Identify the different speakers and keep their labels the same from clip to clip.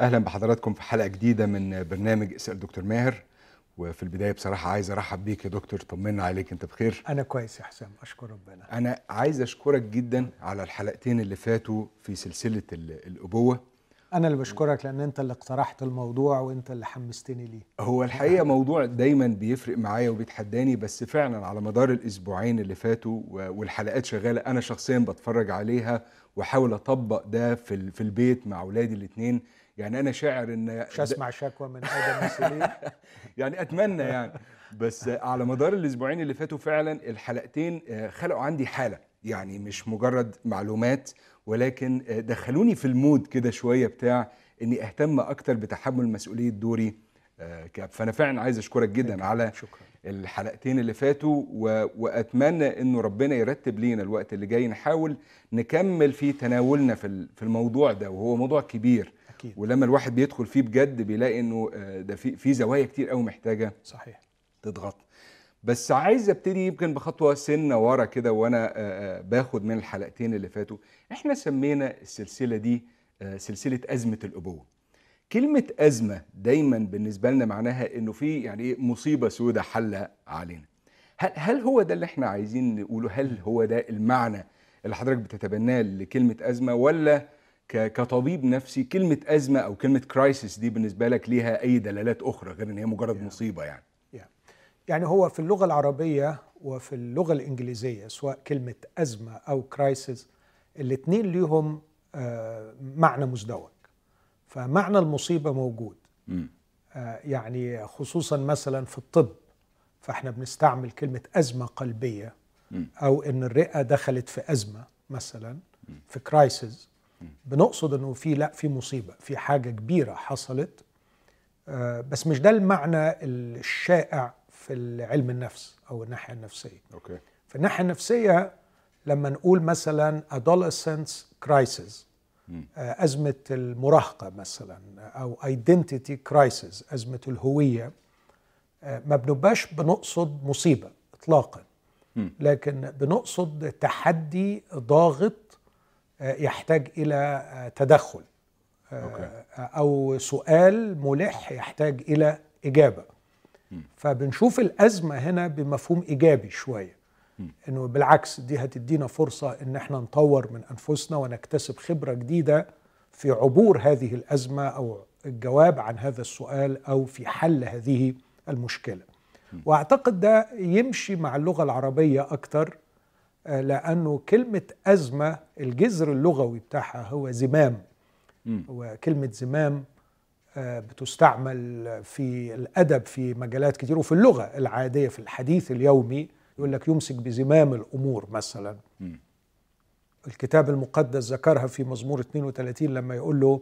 Speaker 1: أهلا بحضراتكم في حلقة جديدة من برنامج اسأل دكتور ماهر. وفي البداية بصراحة عايز أرحب بيك يا دكتور طمنا عليك أنت بخير؟
Speaker 2: أنا كويس يا حسام أشكر ربنا.
Speaker 1: أنا عايز أشكرك جدا على الحلقتين اللي فاتوا في سلسلة ال- الأبوة.
Speaker 2: أنا اللي بشكرك لأن أنت اللي اقترحت الموضوع وأنت اللي حمستني ليه.
Speaker 1: هو الحقيقة موضوع دايما بيفرق معايا وبيتحداني بس فعلا على مدار الأسبوعين اللي فاتوا والحلقات شغالة أنا شخصيا بتفرج عليها وأحاول أطبق ده في في البيت مع أولادي الاثنين يعني أنا شاعر إن
Speaker 2: مش اسمع شكوى من آدم المسؤولين
Speaker 1: يعني أتمنى يعني. بس على مدار الأسبوعين اللي فاتوا فعلا الحلقتين آه، خلقوا عندي حالة. يعني مش مجرد معلومات ولكن آه، دخلوني في المود كده شوية بتاع إني أهتم أكتر بتحمل مسؤولية دوري آه، كأب. فأنا فعلا عايز أشكرك جدا على
Speaker 2: شكرا.
Speaker 1: الحلقتين اللي فاتوا و... وأتمنى إنه ربنا يرتب لينا الوقت اللي جاي. نحاول نكمل في تناولنا في ال- في الموضوع ده وهو موضوع كبير.
Speaker 2: أكيد.
Speaker 1: ولما الواحد بيدخل فيه بجد بيلاقي إنه آه، ده في في زوايا كتير قوي محتاجة
Speaker 2: صحيح.
Speaker 1: تضغط. بس عايز أبتدي يمكن بخطوة سنة ورا كده وأنا آه، آه، باخد من الحلقتين اللي فاتوا. إحنا سمينا السلسلة دي سلسلة أزمة الأبوة. كلمة أزمة دايما بالنسبة لنا معناها إنه في يعني إيه مصيبة سودة حل علينا. هل هل هو ده اللي إحنا عايزين نقوله؟ هل هو ده المعنى اللي حضرتك بتتبناه لكلمة أزمة ولا كطبيب نفسي كلمة أزمة أو كلمة crisis دي بالنسبة لك ليها أي دلالات أخرى غير إن هي مجرد مصيبة يعني
Speaker 2: يعني. يعني هو في اللغة العربية وفي اللغة الإنجليزية سواء كلمة أزمة أو crisis الاثنين ليهم آه، معنى مزدوج فمعنى المصيبة موجود. آه، يعني خصوصا مثلا في الطب فإحنا بنستعمل كلمة أزمة قلبية
Speaker 1: مم.
Speaker 2: أو إن الرئة دخلت في أزمة مثلا في crisis بنقصد إنه في لا في مصيبة في حاجة كبيرة حصلت آه، بس مش ده المعنى الشائع في علم النفس أو الناحية النفسية
Speaker 1: okay
Speaker 2: في الناحية النفسية لما نقول مثلا adolescence crisis. آه، أزمة المراهقة مثلا أو identity crisis أزمة الهوية آه، ما بنبقاش بنقصد مصيبة إطلاقا
Speaker 1: مم.
Speaker 2: لكن بنقصد تحدي ضاغط يحتاج إلى آه، تدخل آه،. أو سؤال ملح يحتاج إلى إجابة. فبنشوف الأزمة هنا بمفهوم إيجابي شوية. إنه بالعكس دي هتدينا فرصة إن إحنا نطور من أنفسنا ونكتسب خبرة جديدة في عبور هذه الأزمة أو الجواب عن هذا السؤال أو في حل هذه المشكلة. وأعتقد ده يمشي مع اللغة العربية أكتر. آه، لأنه كلمة أزمة الجذر اللغوي بتاعها هو زمام
Speaker 1: مم.
Speaker 2: وكلمه زمام آه، بتستعمل في الأدب في مجالات كتير وفي اللغة العادية في الحديث اليومي يقول لك يمسك بزمام الأمور مثلا. الكتاب المقدس ذكرها في مزمور 32 لما يقول له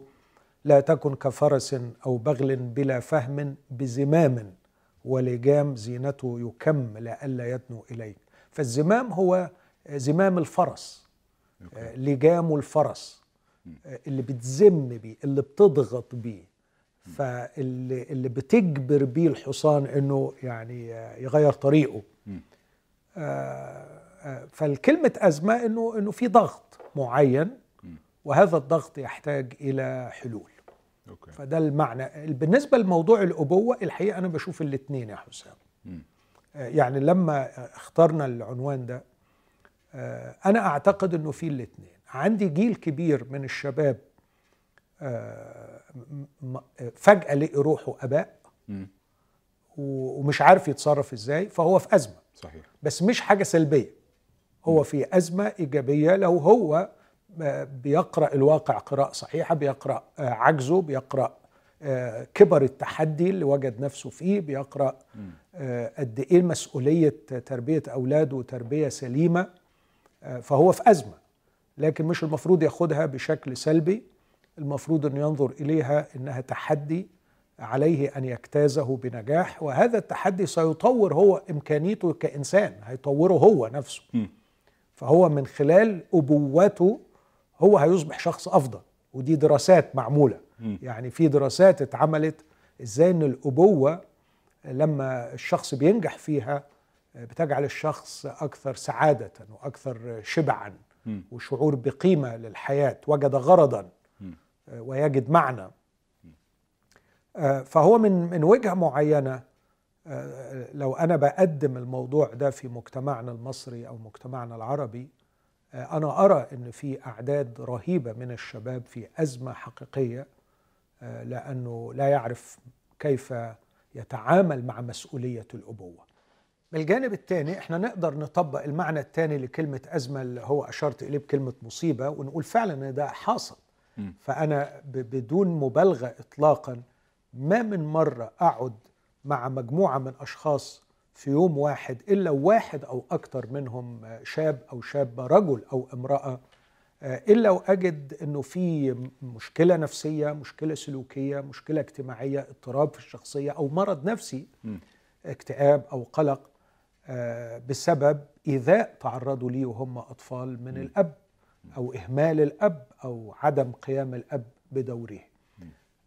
Speaker 2: لا تكن كفرس أو بغل بلا فهم بزمام ولجام زينته يكم لئلا يدنو إليك فالزمام هو زمام الفرس
Speaker 1: أوكي.
Speaker 2: لجام الفرس اللي بتزم بيه اللي بتضغط بيه فاللي اللي بتجبر بيه الحصان إنه يعني يغير طريقه. آه، آه، فالكلمة أزمة إنه إنه في ضغط معين وهذا الضغط يحتاج إلى حلول.
Speaker 1: أوكي.
Speaker 2: فده المعنى. بالنسبة لموضوع الأبوة الحقيقة أنا بشوف الاثنين يا حسام. آه، يعني لما اخترنا العنوان ده آه، أنا أعتقد إنه في الاثنين عندي جيل كبير من الشباب آه، فجأة لقي روحه. و- ومش عارف يتصرف إزاي فهو في أزمة.
Speaker 1: صحيح.
Speaker 2: بس مش حاجة سلبية. هو في أزمة إيجابية لو هو آه، بيقرأ الواقع قراءة صحيحة بيقرأ آه، عجزه بيقرأ آه، كبر التحدي اللي وجد نفسه فيه بيقرأ آه، قد مسؤولية تربية أولاده تربية سليمة. آه، فهو في أزمة لكن مش المفروض ياخدها بشكل سلبي المفروض أن ينظر إليها إنها تحدي عليه أن يجتازه بنجاح وهذا التحدي سيطور هو إمكانيته كإنسان هيطوره هو نفسه. فهو من خلال أبوته هو هيصبح شخص أفضل ودي دراسات معمولة. يعني في دراسات اتعملت إزاي أن الأبوة لما الشخص بينجح فيها بتجعل الشخص أكثر سعادة وأكثر شبعا. وشعور بقيمة للحياة وجد غرضا
Speaker 1: مم.
Speaker 2: ويجد معنى آه، فهو من من وجهة معينة آه، لو أنا بقدم الموضوع ده في مجتمعنا المصري أو مجتمعنا العربي آه، أنا أرى إن في أعداد رهيبة من الشباب في أزمة حقيقية آه، لأنه لا يعرف كيف يتعامل مع مسؤولية الأبوة. الجانب الثاني إحنا نقدر نطبق المعنى الثاني لكلمة أزمة اللي هو أشرت إليه بكلمة مصيبة ونقول فعلا إن ده حاصل.
Speaker 1: مم.
Speaker 2: فأنا بدون مبالغة اطلاقا ما من مرة أقعد مع مجموعة من أشخاص في يوم واحد إلا واحد أو أكثر منهم شاب أو شابة رجل أو امرأة إلا وأجد إنه في مشكلة نفسية مشكلة سلوكية مشكلة اجتماعية اضطراب في الشخصية أو مرض نفسي. اكتئاب أو قلق بسبب ايذاء تعرضوا ليه وهم أطفال من الأب أو إهمال الأب أو عدم قيام الأب بدوره.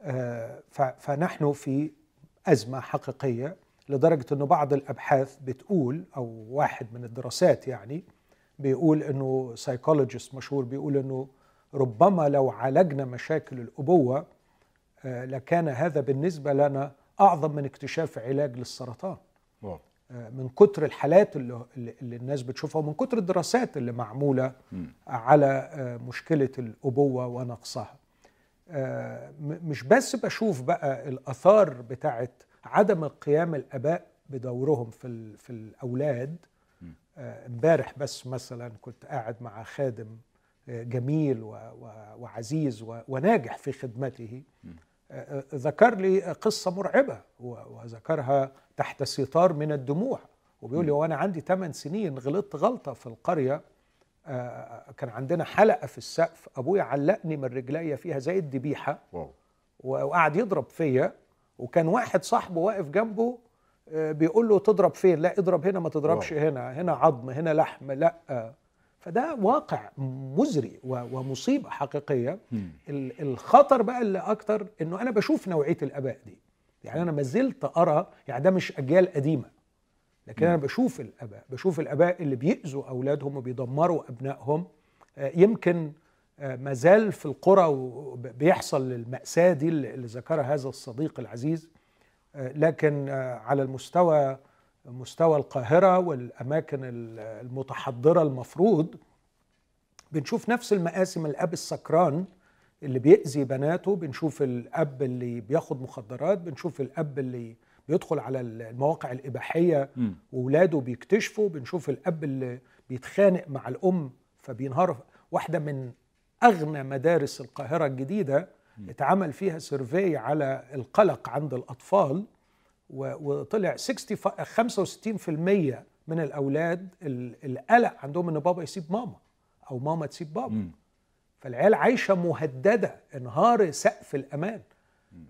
Speaker 2: آه، فنحن في أزمة حقيقية لدرجة إنه بعض الأبحاث بتقول أو واحد من الدراسات يعني بيقول إنه سايكولوجيست مشهور بيقول إنه ربما لو عالجنا مشاكل الأبوة آه، لكان هذا بالنسبة لنا أعظم من اكتشاف علاج للسرطان. آه، من كتر الحالات اللي, اللي الناس بتشوفها ومن كتر الدراسات اللي
Speaker 1: معمولة.
Speaker 2: على آه، مشكلة الأبوة ونقصها. آه، مش بس بشوف بقى الآثار بتاعت عدم قيام الآباء بدورهم في في الأولاد. آه، امبارح بس مثلا كنت قاعد مع خادم جميل وعزيز وناجح في خدمته. ذكر لي قصة مرعبة وذكرها تحت ستار من الدموع. وبيقول لي وأنا عندي 8 سنين غلطت غلطة في القرية آه، كان عندنا حلقة في السقف أبويا علقني من رجليا فيها زي الذبيحة
Speaker 1: واو.
Speaker 2: وقعد يضرب فيا. وكان واحد صاحبه واقف جنبه آه، بيقول له تضرب فين؟ لا اضرب هنا ما تضربش
Speaker 1: واو.
Speaker 2: هنا هنا عظم هنا لحم لا. فده واقع مزري و- ومصيبة حقيقية.
Speaker 1: مم.
Speaker 2: ال- الخطر بقى اللي أكتر إنه أنا بشوف نوعية الآباء دي. يعني أنا ما زلت أرى يعني ده مش أجيال قديمة لكن أنا بشوف الآباء بشوف الآباء اللي بيأذوا أولادهم وبيدمروا أبنائهم. آه، يمكن آه، ما زال في القرى وبيحصل المأساة دي اللي ذكرها هذا الصديق العزيز. آه، لكن على المستوى مستوى القاهرة والأماكن ال- المتحضرة المفروض بنشوف نفس المآسي من الأب السكران اللي بيأذي بناته بنشوف الأب اللي بياخد مخدرات بنشوف الأب اللي بيدخل على المواقع الإباحية. وولاده بيكتشفوا بنشوف الأب اللي بيتخانق مع الأم فبينهار. واحدة من أغنى مدارس القاهرة الجديدة اتعمل فيها سيرفي على القلق عند الأطفال. وطلع 60 ف- 65% من الأولاد ال- القلق عندهم إن بابا يسيب ماما أو ماما تسيب بابا.
Speaker 1: مم.
Speaker 2: فالعيال عايشة مهددة انهار سقف الأمان.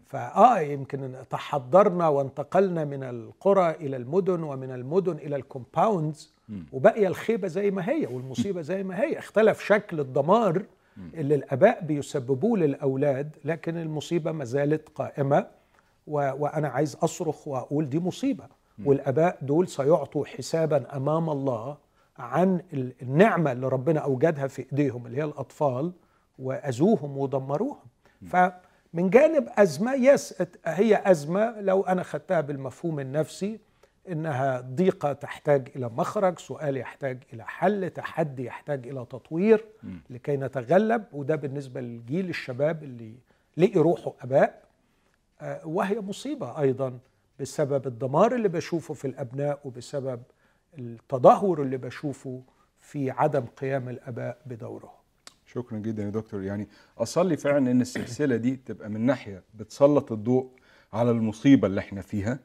Speaker 2: فآه يمكن تحضرنا وانتقلنا من القرى إلى المدن ومن المدن إلى الكومباوندز. وبقي الخيبة زي ما هي والمصيبة زي ما هي. اختلف شكل الدمار اللي الآباء بيسببوه للأولاد لكن المصيبة ما زالت قائمة. وأنا عايز أصرخ وأقول دي مصيبة. والآباء دول سيعطوا حسابا أمام الله عن ال- النعمة اللي ربنا أوجدها في إيديهم اللي هي الأطفال وأذوهم ودمروهم. فمن جانب أزمة يس هي أزمة لو أنا خدتها بالمفهوم النفسي إنها ضيقة تحتاج إلى مخرج سؤال يحتاج إلى حل تحدي يحتاج إلى تطوير لكي نتغلب. وده بالنسبة للجيل الشباب اللي لقي روحه آباء. وهي مصيبة أيضا بسبب الدمار اللي بشوفه في الأبناء وبسبب التدهور اللي بشوفه في عدم قيام الآباء بدورهم
Speaker 1: شكرا جدا يا دكتور. يعني أصلي فعلا إن السلسلة دي تبقى من ناحية بتسلط الضوء على المصيبة اللي إحنا فيها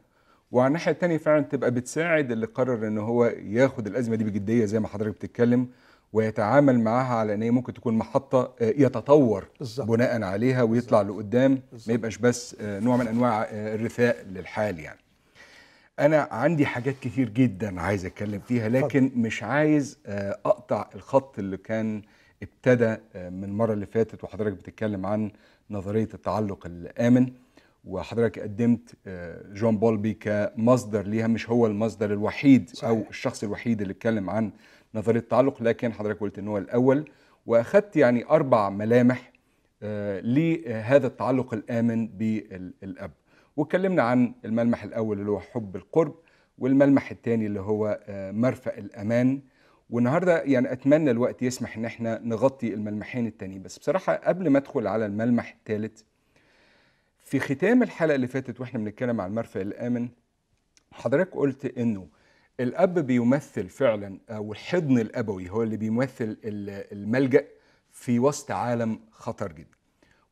Speaker 1: وعلى الناحية التانية فعلا تبقى بتساعد اللي قرر إن هو ياخد الأزمة دي بجدية زي ما حضرتك بتتكلم ويتعامل معاها على إن هي ممكن تكون محطة آه، يتطور
Speaker 2: بالظبط.
Speaker 1: بناء عليها ويطلع لقدام. ما يبقاش بس آه، نوع من أنواع آه، الرثاء للحال يعني أنا عندي حاجات كتير جدا عايز أتكلم فيها لكن مش عايز أقطع الخط اللي كان ابتدى من المرة اللي فاتت وحضرتك بتتكلم عن نظرية التعلق الآمن وحضرتك قدمت جون بولبي كمصدر ليها مش هو المصدر الوحيد
Speaker 2: صحيح.
Speaker 1: أو الشخص الوحيد اللي اتكلم عن نظرية التعلق لكن حضرتك قلت إن هو الأول. واخدت يعني أربع ملامح آه، لهذا التعلق الآمن بالأب. واتكلمنا عن الملمح الأول اللي هو حب القرب والملمح الثاني اللي هو آه، مرفأ الأمان. والنهاردة يعني أتمنى الوقت يسمح إن إحنا نغطي الملمحين التانيين. بس بصراحة قبل ما أدخل على الملمح الثالث في ختام الحلقة اللي فاتت وإحنا بنتكلم عن المرفأ الآمن حضرتك قلت إنه الأب بيمثل فعلا أو الحضن الأبوي هو اللي بيمثل ال- الملجأ في وسط عالم خطر جدا.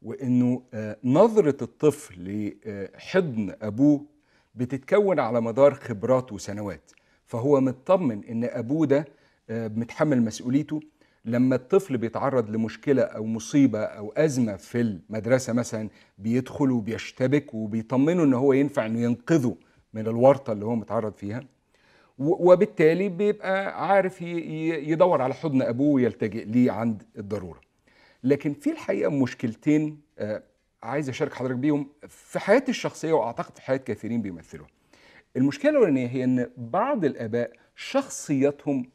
Speaker 1: وإنه آه، نظرة الطفل لحضن أبوه بتتكون على مدار خبرات وسنوات. فهو مطمن إن أبوه ده آه، متحمل مسؤوليته. لما الطفل بيتعرض لمشكلة أو مصيبة أو أزمة في المدرسة مثلا بيدخل وبيشتبك وبيطمنه إن هو ينفع إنه ينقذه من الورطة اللي هو متعرض فيها وبالتالي بيبقى عارف يدور على حضن أبوه ويلتجئ ليه عند الضرورة. لكن في الحقيقة مشكلتين آه، عايز أشارك حضرتك بيهم في حياتي الشخصية وأعتقد في حياة كثيرين بيمثلوها المشكلة الأولانية هي إن بعض الآباء شخصيتهم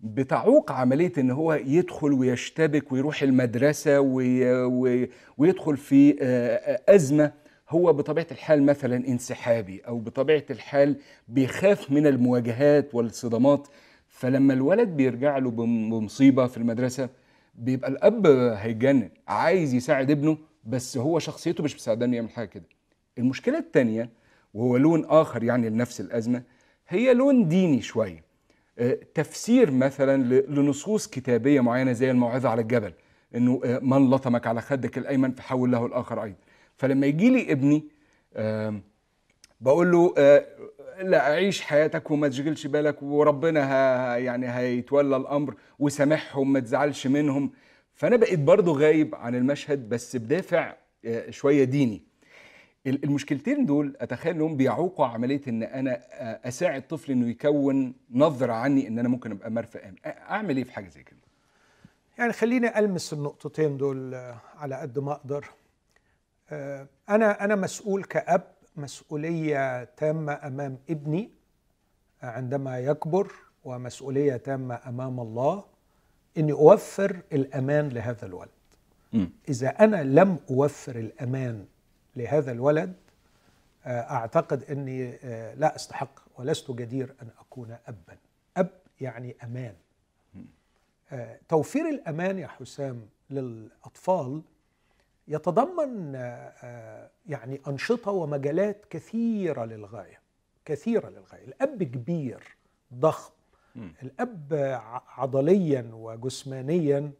Speaker 1: بتعوق عملية إن هو يدخل ويشتبك ويروح المدرسة وي وي ويدخل في آه، آه، أزمة. هو بطبيعة الحال مثلا انسحابي أو بطبيعة الحال بيخاف من المواجهات والصدمات. فلما الولد بيرجع له بم- بمصيبة في المدرسة بيبقى الأب هيتجنن عايز يساعد ابنه بس هو شخصيته مش مساعداه إنه يعمل حاجة كده. المشكلة الثانية وهو لون آخر يعني لنفس الأزمة هي لون ديني شوية. آه، تفسير مثلا لنصوص كتابية معينة زي الموعظة على الجبل إنه آه، من لطمك على خدك الأيمن فحول له الآخر أيضا. فلما يجي لي ابني بقول له آه، لا عيش حياتك وما تشغلش بالك وربنا ه- يعني هيتولى الأمر وسامحهم ما تزعلش منهم. فأنا بقيت برضه غايب عن المشهد بس بدافع آه، شوية ديني. ال- المشكلتين دول أتخيل إنهم بيعوقوا عملية إن أنا آه، أساعد طفل إنه يكون نظرة عني إن أنا ممكن أبقى أ- أعمل إيه في حاجة زي كده؟
Speaker 2: يعني خليني ألمس النقطتين دول على قد ما أقدر. آه، أنا أنا مسؤول كأب مسؤولية تامة أمام ابني عندما يكبر ومسؤولية تامة أمام الله إني أوفر الأمان لهذا الولد.
Speaker 1: مم.
Speaker 2: إذا أنا لم أوفر الأمان لهذا الولد آه، أعتقد أني آه، لا أستحق ولست جدير أن أكون أبا. أب يعني أمان. آه، توفير الأمان يا حسام للأطفال يتضمن آه، يعني أنشطة ومجالات كثيرة للغاية كثيرة للغاية الأب كبير ضخم. الأب عضليا وجسمانيا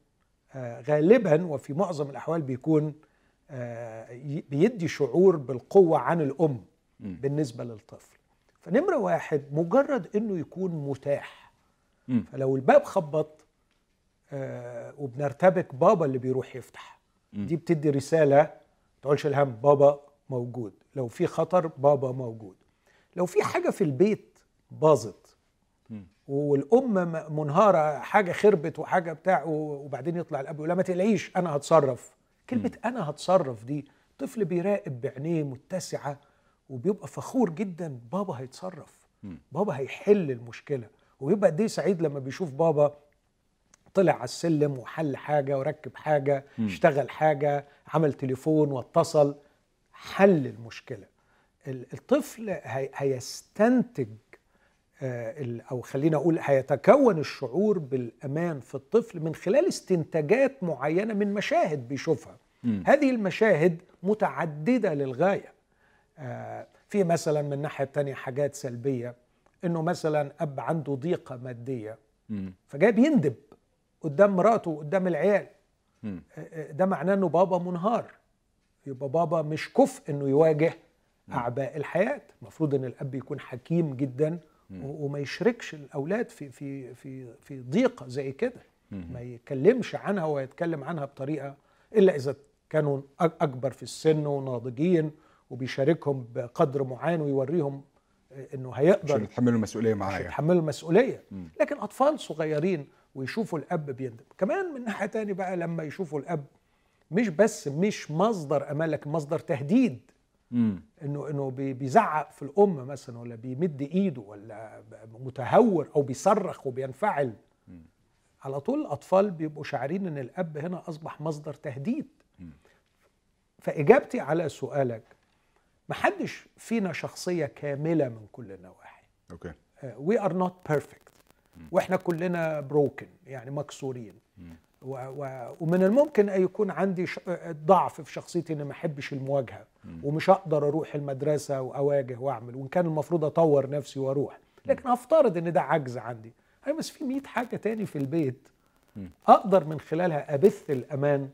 Speaker 2: آه، غالبا وفي معظم الأحوال بيكون آه، بيدي شعور بالقوة عن الأم. بالنسبة للطفل فنمرة واحد مجرد أنه يكون متاح. فلو الباب خبط وبنرتبك بابا اللي بيروح يفتح. دي بتدي رسالة ما تقولش الهم بابا موجود. لو في خطر بابا موجود. لو في حاجة في البيت باظت. والام م- منهارة حاجة خربت وحاجة بتاع وبعدين يطلع الأب يقول ما تقلقيش أنا هتصرف. كلمة أنا هتصرف دي طفل بيراقب بعينيه متسعة وبيبقى فخور جدا بابا هيتصرف.
Speaker 1: مم.
Speaker 2: بابا هيحل المشكلة. وبيبقى قد إيه سعيد لما بيشوف بابا طلع على السلم وحل حاجة وركب حاجة
Speaker 1: مم.
Speaker 2: اشتغل حاجة عمل تليفون واتصل حل المشكلة ال- الطفل هي- هيستنتج آه، أو خلينا أقول هيتكون الشعور بالأمان في الطفل من خلال استنتاجات معينة من مشاهد بيشوفها
Speaker 1: مم.
Speaker 2: هذه المشاهد متعددة للغاية آه، في مثلا من الناحيه الثانية حاجات سلبية إنه مثلا أب عنده ضيقة
Speaker 1: مادية.
Speaker 2: فجاي بيندب قدام مراته وقدام العيال.
Speaker 1: مم.
Speaker 2: ده معناه إنه بابا منهار. يبقى بابا مش كفء إنه يواجه أعباء الحياة. المفروض إن الأب يكون حكيم جدا وما يشركش الأولاد في في في في ضيقة زي كده. ما يتكلمش عنها ويتكلم عنها بطريقة إلا إذا كانوا أكبر في السن وناضجين وبيشاركهم بقدر معين ويوريهم إنه هيقدر
Speaker 1: عشان يتحملوا
Speaker 2: المسؤولية
Speaker 1: معايا.
Speaker 2: يتحملوا
Speaker 1: المسؤولية.
Speaker 2: لكن أطفال صغيرين ويشوفوا الأب بيندب كمان من ناحية تاني بقى لما يشوفوا الأب مش بس مش مصدر أمان لكن مصدر تهديد.
Speaker 1: مم.
Speaker 2: إنه إنه بي- بيزعق في الأم مثلا ولا بيمد إيده ولا متهور أو بيصرخ وبينفعل. على طول الأطفال بيبقوا شاعرين إن الأب هنا أصبح مصدر تهديد. فإجابتي على سؤالك محدش فينا شخصية كاملة من كل النواحي.
Speaker 1: okay.
Speaker 2: we are not perfect وإحنا كلنا broken يعني مكسورين. و و ومن الممكن أن يكون عندي ش- ضعف في شخصيتي إني ما أحبش المواجهة ومش هقدر أروح المدرسة وأواجه وأعمل وإن كان المفروض أطور نفسي وأروح. لكن هفترض إن ده عجز عندي. أي بس في 100 حاجة تاني في البيت أقدر من خلالها أبث الأمان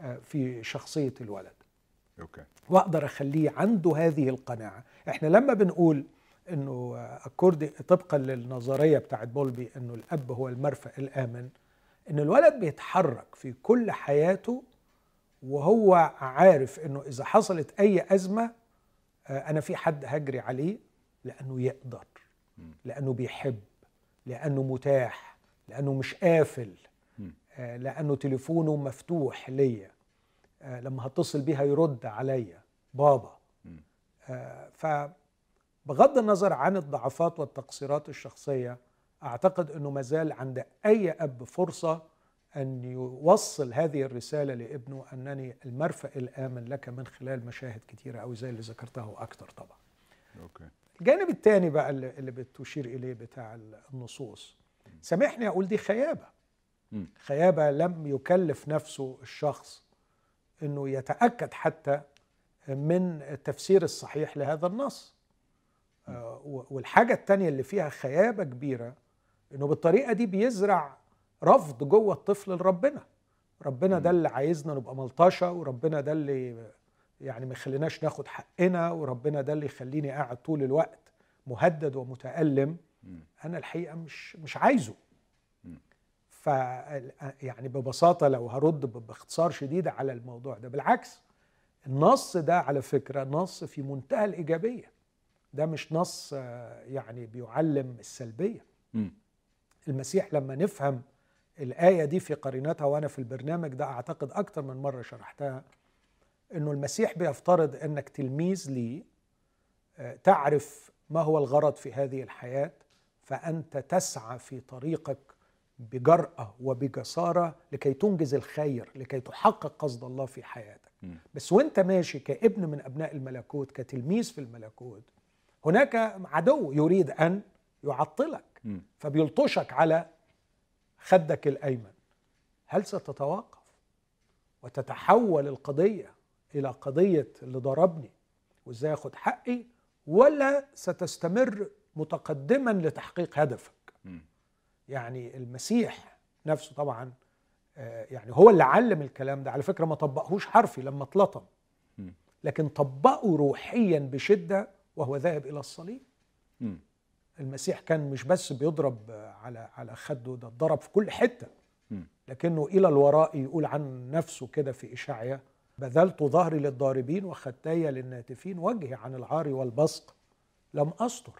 Speaker 2: آه، في شخصية الولد.
Speaker 1: okay.
Speaker 2: وأقدر أخليه عنده هذه القناعة. إحنا لما بنقول إنه according طبقا للنظرية بتاعت بولبي إنه الأب هو المرفأ الآمن إن الولد بيتحرك في كل حياته وهو عارف إنه إذا حصلت أي أزمة آه، أنا في حد هجري عليه لأنه يقدر لأنه بيحب لأنه متاح لأنه مش قافل آه، لأنه تليفونه مفتوح ليا آه، لما هتصل بيه هيرد عليا بابا. آه، فبغض النظر عن الضعفات والتقصيرات الشخصية أعتقد أنه مازال عند أي أب فرصة أن يوصل هذه الرسالة لابنه أنني المرفأ الآمن لك من خلال مشاهد كتيرة أو زي اللي ذكرته أكتر طبعا.
Speaker 1: أوكي.
Speaker 2: الجانب الثاني بقى اللي بتشير إليه بتاع النصوص. سامحني أقول دي خيابة. خيابة لم يكلف نفسه الشخص أنه يتأكد حتى من التفسير الصحيح لهذا النص. والحاجة التانية اللي فيها خيابة كبيرة إنه بالطريقة دي بيزرع رفض جوه الطفل لربنا. ربنا ده اللي عايزنا نبقى ملطشة وربنا ده اللي يعني ما يخليناش ناخد حقنا وربنا ده اللي يخليني قاعد طول الوقت مهدد ومتألم. أنا الحقيقة مش مش عايزه. ف يعني ببساطة لو هرد باختصار شديد على الموضوع ده. بالعكس النص ده على فكرة نص في منتهى الإيجابية. ده مش نص آه، يعني بيعلم السلبية
Speaker 1: مم.
Speaker 2: المسيح لما نفهم الآية دي في قرينتها وأنا في البرنامج ده أعتقد أكتر من مرة شرحتها إنه المسيح بيفترض إنك تلميذ لي آه، تعرف ما هو الغرض في هذه الحياة فأنت تسعى في طريقك بجرأة وبجسارة لكي تنجز الخير لكي تحقق قصد الله في حياتك. بس وأنت ماشي كابن من أبناء الملكوت كتلميذ في الملكوت هناك عدو يريد أن يعطلك. فبيلطشك على خدك الأيمن هل ستتوقف وتتحول القضية إلى قضية اللي ضربني وازاي اخد حقي ولا ستستمر متقدما لتحقيق هدفك
Speaker 1: مم.
Speaker 2: يعني المسيح نفسه طبعا آه، يعني هو اللي علم الكلام ده على فكرة ما طبقهوش حرفي لما اتلطم. لكن طبقه روحيا بشدة وهو ذاهب إلى الصليب
Speaker 1: مم.
Speaker 2: المسيح كان مش بس بيضرب على على خده ده اتضرب في كل حتة
Speaker 1: مم.
Speaker 2: لكنه إلى الوراء يقول عن نفسه كده في اشعيا بذلت ظهري للضاربين وخداي للناتفين وجهي عن العار والبصق لم استر.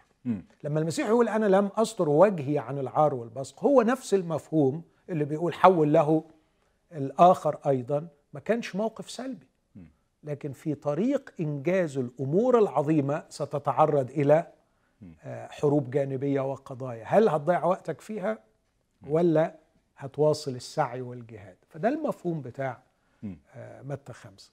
Speaker 2: لما المسيح يقول أنا لم استر وجهي عن العار والبصق هو نفس المفهوم اللي بيقول حول له الآخر أيضا ما كانش موقف سلبي لكن في طريق إنجاز الأمور العظيمة ستتعرض إلى آه، حروب جانبية وقضايا. هل هتضيع وقتك فيها؟ ولا هتواصل السعي والجهاد؟ فده المفهوم بتاع. آه، متى خمسة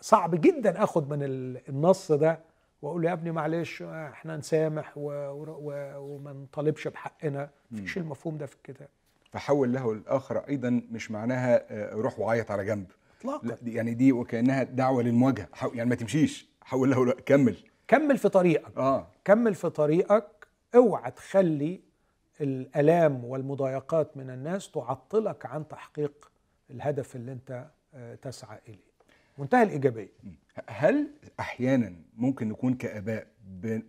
Speaker 2: صعب جدا آخد من ال- النص ده وأقول يا ابني معلش آه، إحنا نسامح وما نطالبش بحقنا. مفيش المفهوم ده في الكتاب.
Speaker 1: فحول له الآخر أيضا مش معناها روح وعيط على جنب.
Speaker 2: اطلاقا.
Speaker 1: يعني دي وكأنها دعوة للمواجهة. يعني ما تمشيش. حول له كمل.
Speaker 2: كمل في طريقك.
Speaker 1: آه.
Speaker 2: كمل في طريقك. اوعى تخلي الألام والمضايقات من الناس تعطلك عن تحقيق الهدف اللي انت آه، تسعى إليه. منتهى الإيجابية.
Speaker 1: هل أحيانا ممكن نكون كآباء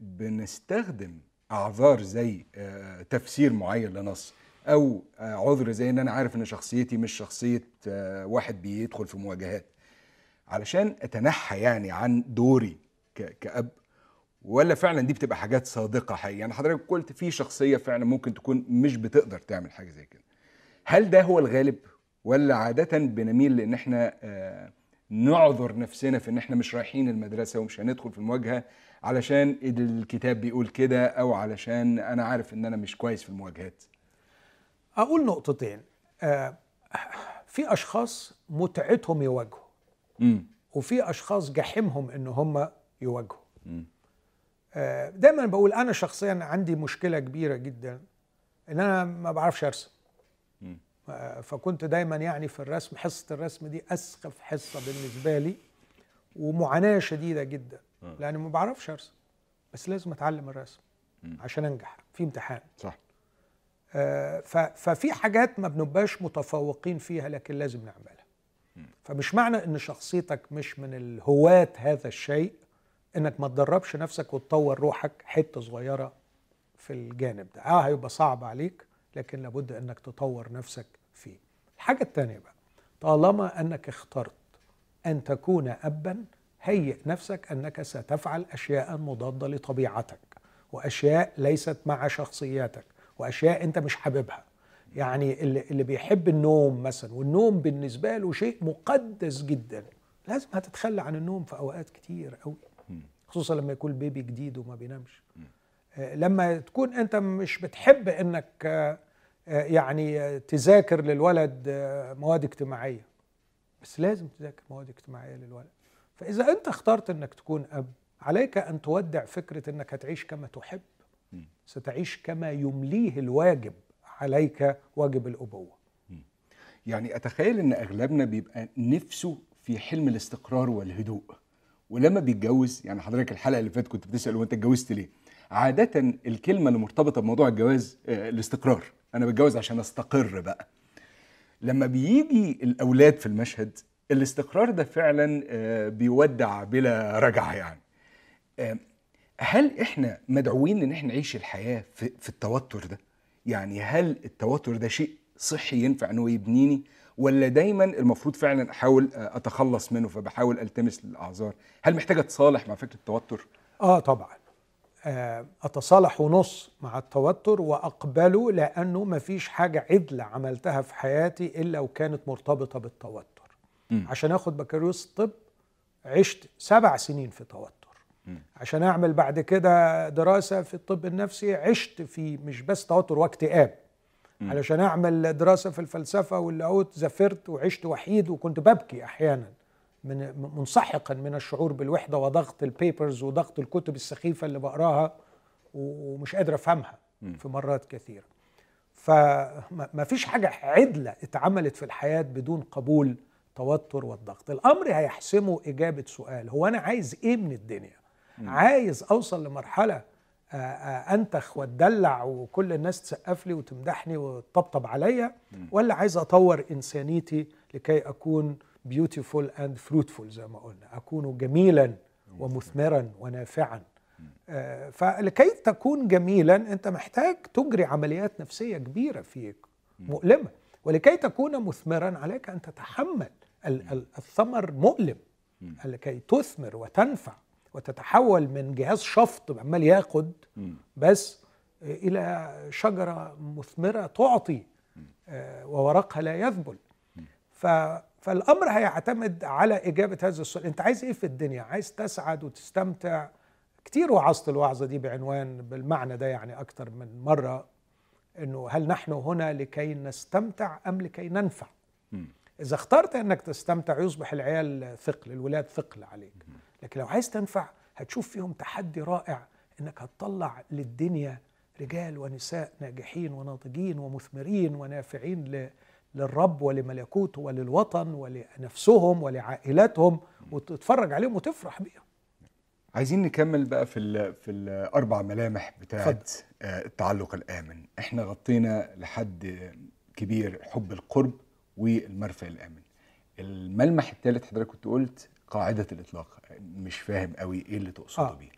Speaker 1: بنستخدم أعذار زي آه، تفسير معين لنص؟ أو آه، عذر زي إن أنا عارف إن شخصيتي مش شخصية آه، واحد بيدخل في مواجهات. علشان أتنحى يعني عن دوري كأب ولا فعلا دي بتبقى حاجات صادقة حقيقية؟ يعني حضرتك قلت في شخصية فعلا ممكن تكون مش بتقدر تعمل حاجة زي كده. هل ده هو الغالب؟ ولا عاده بنميل لإن إحنا آه، نعذر نفسنا في إن إحنا مش رايحين المدرسة ومش هندخل في المواجهة علشان الكتاب بيقول كده أو علشان أنا عارف إن أنا مش كويس في المواجهات؟
Speaker 2: أقول نقطتين آه، في أشخاص متعتهم يواجهوا وفي أشخاص جحيمهم إن هم يواجهه
Speaker 1: مم.
Speaker 2: آه، دايما بقول أنا شخصيا عندي مشكلة كبيرة جدا إن أنا ما بعرفش
Speaker 1: أرسم.
Speaker 2: آه، فكنت دايما يعني في الرسم حصة الرسم دي أسخف حصة بالنسبة لي ومعاناة شديدة جدا
Speaker 1: آه.
Speaker 2: لأني ما بعرفش أرسم بس لازم أتعلم الرسم. عشان أنجح في امتحان
Speaker 1: صح
Speaker 2: ففي حاجات ما بنبقاش متفوقين فيها لكن لازم نعملها. فمش معنى إن شخصيتك مش من الهواة هذا الشيء إنك ما تدربش نفسك وتطور روحك حتة صغيرة في الجانب ده. آه هيبقى صعب عليك لكن لابد إنك تطور نفسك فيه. الحاجة الثانية بقى طالما إنك اخترت أن تكون ابا هيئ نفسك إنك ستفعل اشياء مضادة لطبيعتك وأشياء ليست مع شخصياتك. وأشياء أنت مش حاببها. يعني اللي, اللي بيحب النوم مثلا والنوم بالنسبة له شيء مقدس جدا. لازم هتتخلى عن النوم في أوقات كتير قوي. خصوصا لما يكون بيبي جديد وما بينامش. آه، لما تكون أنت مش بتحب إنك آه، آه، يعني تذاكر للولد مواد اجتماعية. بس لازم تذاكر مواد اجتماعية للولد. فإذا أنت اخترت إنك تكون أب عليك أن تودع فكرة إنك هتعيش كما تحب. ستعيش كما يمليه الواجب عليك واجب الأبوة.
Speaker 1: يعني أتخيل إن أغلبنا بيبقى نفسه في حلم الاستقرار والهدوء ولما بيتجوز يعني حضرتك الحلقة اللي فاتت كنت بتسأل هو أنت اتجوزت ليه؟ عادة الكلمة اللي مرتبطه بموضوع الجواز آه، الاستقرار. أنا بتجوز عشان أستقر بقى. لما بيجي الأولاد في المشهد الاستقرار ده فعلا آه، بيودع بلا رجعة يعني. آه، هل إحنا مدعوين إن إحنا نعيش الحياة في, في التوتر ده؟ يعني هل التوتر ده شيء صحي ينفع انه يبنيني؟ ولا دايما المفروض فعلا أحاول آه، أتخلص منه فبحاول ألتمس للأعذار؟ هل محتاج اتصالح مع فكرة التوتر؟
Speaker 2: آه طبعا. آه، أتصالح ونتصالح مع التوتر وأقبله لأنه ما فيش حاجة عدلة عملتها في حياتي إلا وكانت مرتبطة بالتوتر.
Speaker 1: مم.
Speaker 2: عشان آخد بكالوريوس طب عشت سبع سنين في توتر. عشان أعمل بعد كده دراسة في الطب النفسي عشت في مش بس توتر واكتئاب علشان أعمل دراسة في الفلسفة واللاهوت زفرت وعشت وحيد وكنت ببكي أحيانا من منسحقا من الشعور بالوحدة وضغط papers وضغط الكتب السخيفة اللي بقراها ومش قادر أفهمها في مرات كثيرة. فما فيش حاجة عدلة اتعملت في الحياة بدون قبول توتر والضغط. الأمر هيحسمه إجابة سؤال هو أنا عايز إيه من الدنيا؟ عايز أوصل لمرحلة آه، آه، أنتخ وأتدلع وكل الناس تسقف لي وتمدحني وتطبطب عليا ولا عايز أطور إنسانيتي لكي أكون beautiful and fruitful زي ما قلنا أكون جميلا ومثمرا ونافعا. آه، فلكي تكون جميلا أنت محتاج تجري عمليات نفسية كبيرة فيك مؤلمة. ولكي تكون مثمرا عليك أن تتحمل ال- ال- الثمر مؤلم لكي تثمر وتنفع. وتتحول من جهاز شفط عمال ياخد بس إلى شجرة مثمرة تعطي آه، وورقها لا يذبل. ف فالأمر هيعتمد على إجابة هذا السؤال. أنت عايز إيه في الدنيا؟ عايز تسعد وتستمتع؟ كتير وعظت الوعظة دي بعنوان بالمعنى ده يعني أكتر من مرة إنه هل نحن هنا لكي نستمتع أم لكي ننفع؟ إذا اخترت إنك تستمتع يصبح العيال ثقل الولاد ثقل عليك. لكن لو عايز تنفع هتشوف فيهم تحدي رائع إنك هتطلع للدنيا رجال ونساء ناجحين وناضجين ومثمرين ونافعين ل- للرب ولملكوته وللوطن ولنفسهم ولعائلاتهم وتتفرج عليهم وتفرح بيهم.
Speaker 1: عايزين نكمل بقى في ال في الأربع ملامح بتاعت
Speaker 2: اتفضل.
Speaker 1: آه، التعلق الآمن. إحنا غطينا لحد كبير حب القرب والمرفأ الآمن. الملمح الثالث حضرتك كنت قلت قاعدة الإطلاق مش فاهم قوي إيه اللي تقصده
Speaker 2: آه.
Speaker 1: بيه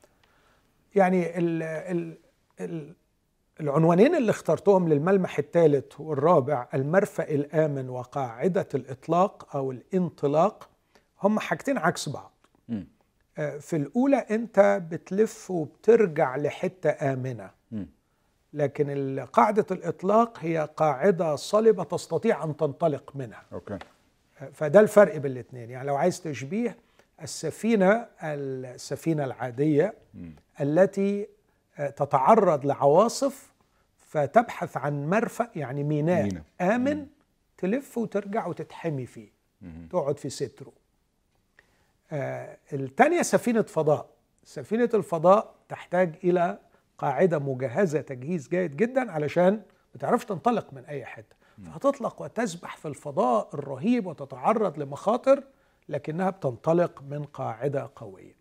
Speaker 2: يعني ال ال ال العنوانين اللي اخترتهم للملمح الثالث والرابع المرفأ الآمن وقاعدة الإطلاق أو الانطلاق هم حاجتين عكس بعض
Speaker 1: مم.
Speaker 2: آه، في الأولى أنت بتلف وبترجع لحتة آمنة
Speaker 1: مم.
Speaker 2: لكن قاعدة الإطلاق هي قاعدة صلبة تستطيع أن تنطلق منها
Speaker 1: أوكي
Speaker 2: آه، فده الفرق بين الاثنين يعني لو عايز تشبيه السفينة السفينة العادية التي آه، تتعرض لعواصف فتبحث عن مرفأ يعني ميناء
Speaker 1: ميناء.
Speaker 2: آمن تلف وترجع وتتحمي فيه.
Speaker 1: مم.
Speaker 2: تقعد في ستره آه التانية سفينة فضاء. سفينة الفضاء تحتاج إلى قاعدة مجهزة تجهيز جيد جدا علشان ما تعرفش تنطلق من أي حتة. فهتطلق وتسبح في الفضاء الرهيب وتتعرض لمخاطر لكنها بتنطلق من قاعدة قوية.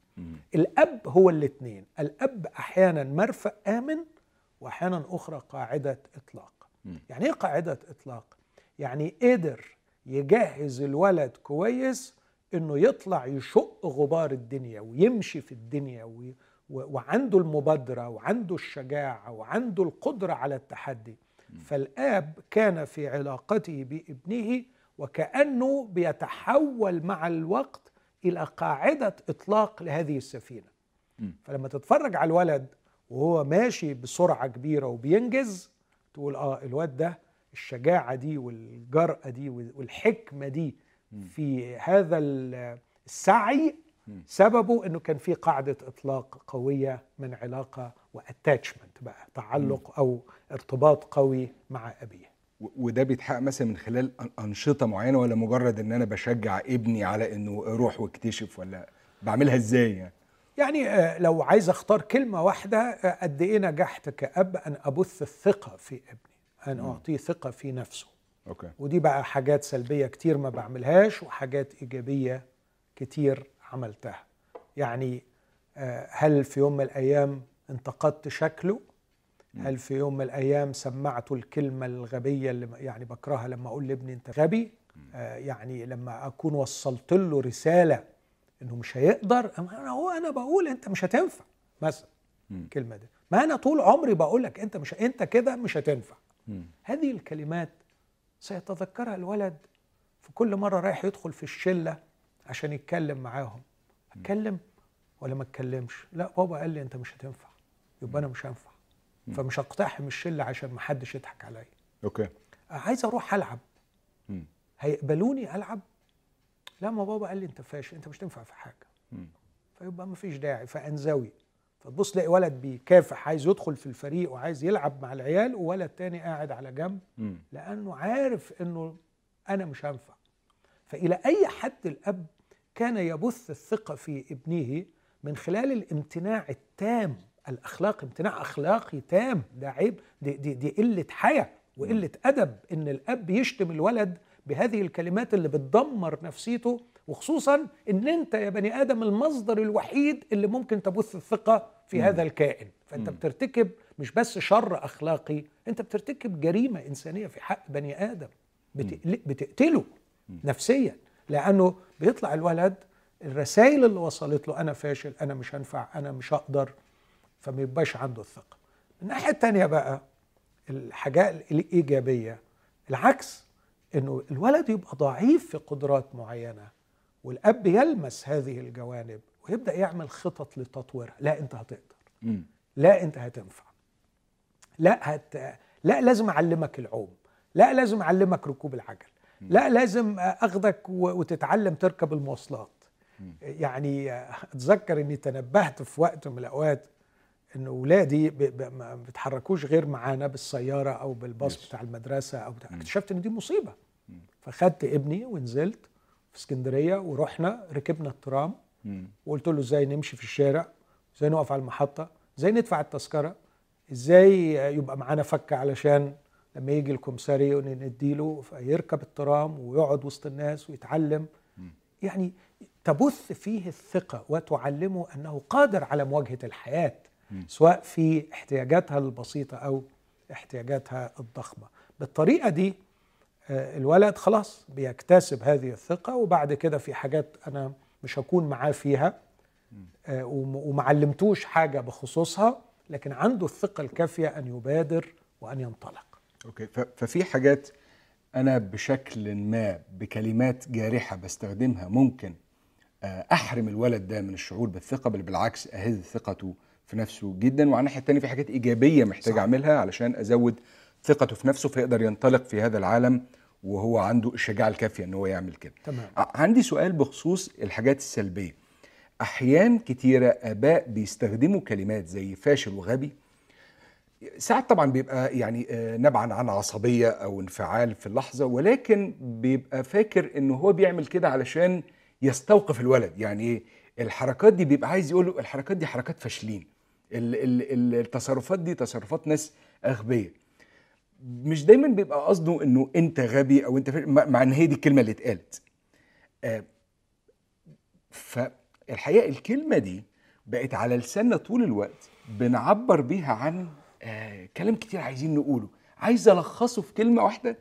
Speaker 2: الأب هو الاثنين الأب أحيانا مرفأ آمن وأحيانا أخرى قاعدة إطلاق. يعني إيه قاعدة إطلاق؟ يعني قدر يجهز الولد كويس إنه يطلع يشق غبار الدنيا ويمشي في الدنيا وي وعنده المبادرة وعنده الشجاعة وعنده القدرة على التحدي. فالآب كان في علاقته بابنه وكأنه بيتحول مع الوقت إلى قاعدة إطلاق لهذه السفينة. فلما تتفرج على الولد وهو ماشي بسرعة كبيرة وبينجز تقول آه الواد ده الشجاعة دي والجرأة دي والحكمة دي في هذا السعي سببه إنه كان في قاعدة إطلاق قوية من علاقة واتاتشمنت بقى تعلق أو ارتباط قوي مع أبيه.
Speaker 1: وده بيتحقق مثلا من خلال أنشطة معينة ولا مجرد إن أنا بشجع ابني على إنه روح واكتشف ولا بعملها إزاي يعني؟
Speaker 2: يعني لو عايز أختار كلمة واحدة قد إيه نجحت كأب أن أبث الثقة في ابني أن أعطيه ثقة في نفسه.
Speaker 1: أوكي.
Speaker 2: ودي بقى حاجات سلبية كتير ما بعملهاش وحاجات إيجابية كتير عملتها. يعني هل في يوم من الأيام انتقدت شكله؟ هل في يوم من الأيام سمعته الكلمة الغبية اللي يعني بكرهها لما أقول لابني أنت غبي؟ يعني لما أكون وصلت له رسالة إنه مش هيقدر أنا هو أنا بقول أنت مش هتنفع مثلا الكلمة دي. ما أنا طول عمري بقول لك أنت مش أنت كده مش هتنفع. هذه الكلمات سيتذكرها الولد في كل مرة رايح يدخل في الشلة عشان يتكلم معاهم. أتكلم ولا ما أتكلمش؟ لا بابا قال لي أنت مش هتنفع. يبقى أنا مش هنفع. فمش هقتحم الشلة عشان ما حدش يضحك عليا.
Speaker 1: أوكي.
Speaker 2: عايز أروح ألعب. هيقبلوني ألعب؟ لا ما بابا قال لي أنت فاشل أنت مش تنفع في حاجة. فيبقى ما فيش داعي فأنزوي. فتبص تلاقي ولد بيكافح عايز يدخل في الفريق وعايز يلعب مع العيال وولد تاني قاعد على جنب
Speaker 1: م.
Speaker 2: لأنه عارف إنه أنا مش هنفع. فإلى أي حد الأب كان يبث الثقة في ابنه من خلال الامتناع التام الأخلاق امتناع أخلاقي تام ده عيب دي, دي, دي قلة حياة وقلة أدب إن الأب يشتم الولد بهذه الكلمات اللي بتدمر نفسيته وخصوصا إن أنت يا بني آدم المصدر الوحيد اللي ممكن تبث الثقة في
Speaker 1: مم.
Speaker 2: هذا الكائن فأنت
Speaker 1: مم.
Speaker 2: بترتكب مش بس شر أخلاقي أنت بترتكب جريمة إنسانية في حق بني آدم بتقل- بتقتله نفسيا لأنه بيطلع الولد الرسائل اللي وصلت له أنا فاشل أنا مش هنفع أنا مش هقدر فما يبقاش عنده الثقة. من الناحيه التانية بقى الحاجات الإيجابية العكس إنه الولد يبقى ضعيف في قدرات معينة والأب يلمس هذه الجوانب ويبدأ يعمل خطط لتطويرها. لا أنت هتقدر. لا أنت هتنفع. لا هت... لا لازم أعلمك العوم. لا لازم أعلمك ركوب العجل. لا لازم أخدك و... وتتعلم تركب المواصلات. يعني أتذكر إني تنبهت في وقت من الأوقات إن أولادي. ما بيتحركوش غير معانا بالسيارة أو بالباص
Speaker 1: Yes.
Speaker 2: بتاع المدرسة أو بتاع. اكتشفت إن دي مصيبة. فخدت ابني ونزلت في اسكندرية ورحنا ركبنا الترام.
Speaker 1: مم.
Speaker 2: وقلت له إزاي نمشي في الشارع؟ إزاي نقف على المحطة؟ إزاي ندفع التذكرة؟ إزاي يبقى معانا فكه علشان لما يجي الكمساري نديله فيركب الترام ويقعد وسط الناس ويتعلم. يعني تبث فيه الثقة وتعلمه أنه قادر على مواجهة الحياة. سواء في احتياجاتها البسيطة أو احتياجاتها الضخمة. بالطريقة دي آه، الولد خلاص بيكتسب هذه الثقة وبعد كده في حاجات أنا مش هكون معاه فيها آه، وم- ومعلمتوش حاجة بخصوصها لكن عنده الثقة الكافية أن يبادر وأن ينطلق.
Speaker 1: أوكي. ف- ففي حاجات أنا بشكل ما بكلمات جارحة بستخدمها ممكن آه، أحرم الولد ده من الشعور بالثقة بل بالعكس أهز ثقته في نفسه جدا. وعلى الناحية الثانية في حاجات إيجابية محتاج
Speaker 2: صح.
Speaker 1: أعملها علشان أزود ثقته في نفسه فيقدر ينطلق في هذا العالم وهو عنده الشجاعة الكافية إن هو يعمل كده.
Speaker 2: تمام.
Speaker 1: عندي سؤال بخصوص الحاجات السلبية. أحيان كتيرة آباء بيستخدموا كلمات زي فاشل وغبي. ساعات طبعا بيبقى يعني آه، نبعا عن عصبية أو انفعال في اللحظة ولكن بيبقى فاكر انه هو بيعمل كده علشان يستوقف الولد. يعني إيه؟ الحركات دي بيبقى عايز يقول له الحركات دي حركات فاشلين. التصرفات دي تصرفات ناس اغبياء مش دايما بيبقى قصده إنه أنت غبي أو أنت مع إن هي دي الكلمة اللي اتقالت. آه، فالحقيقة الكلمة دي بقت على لساننا طول الوقت بنعبر بيها عن آه كلام كتير عايزين نقوله. عايز ألخصه في كلمة واحدة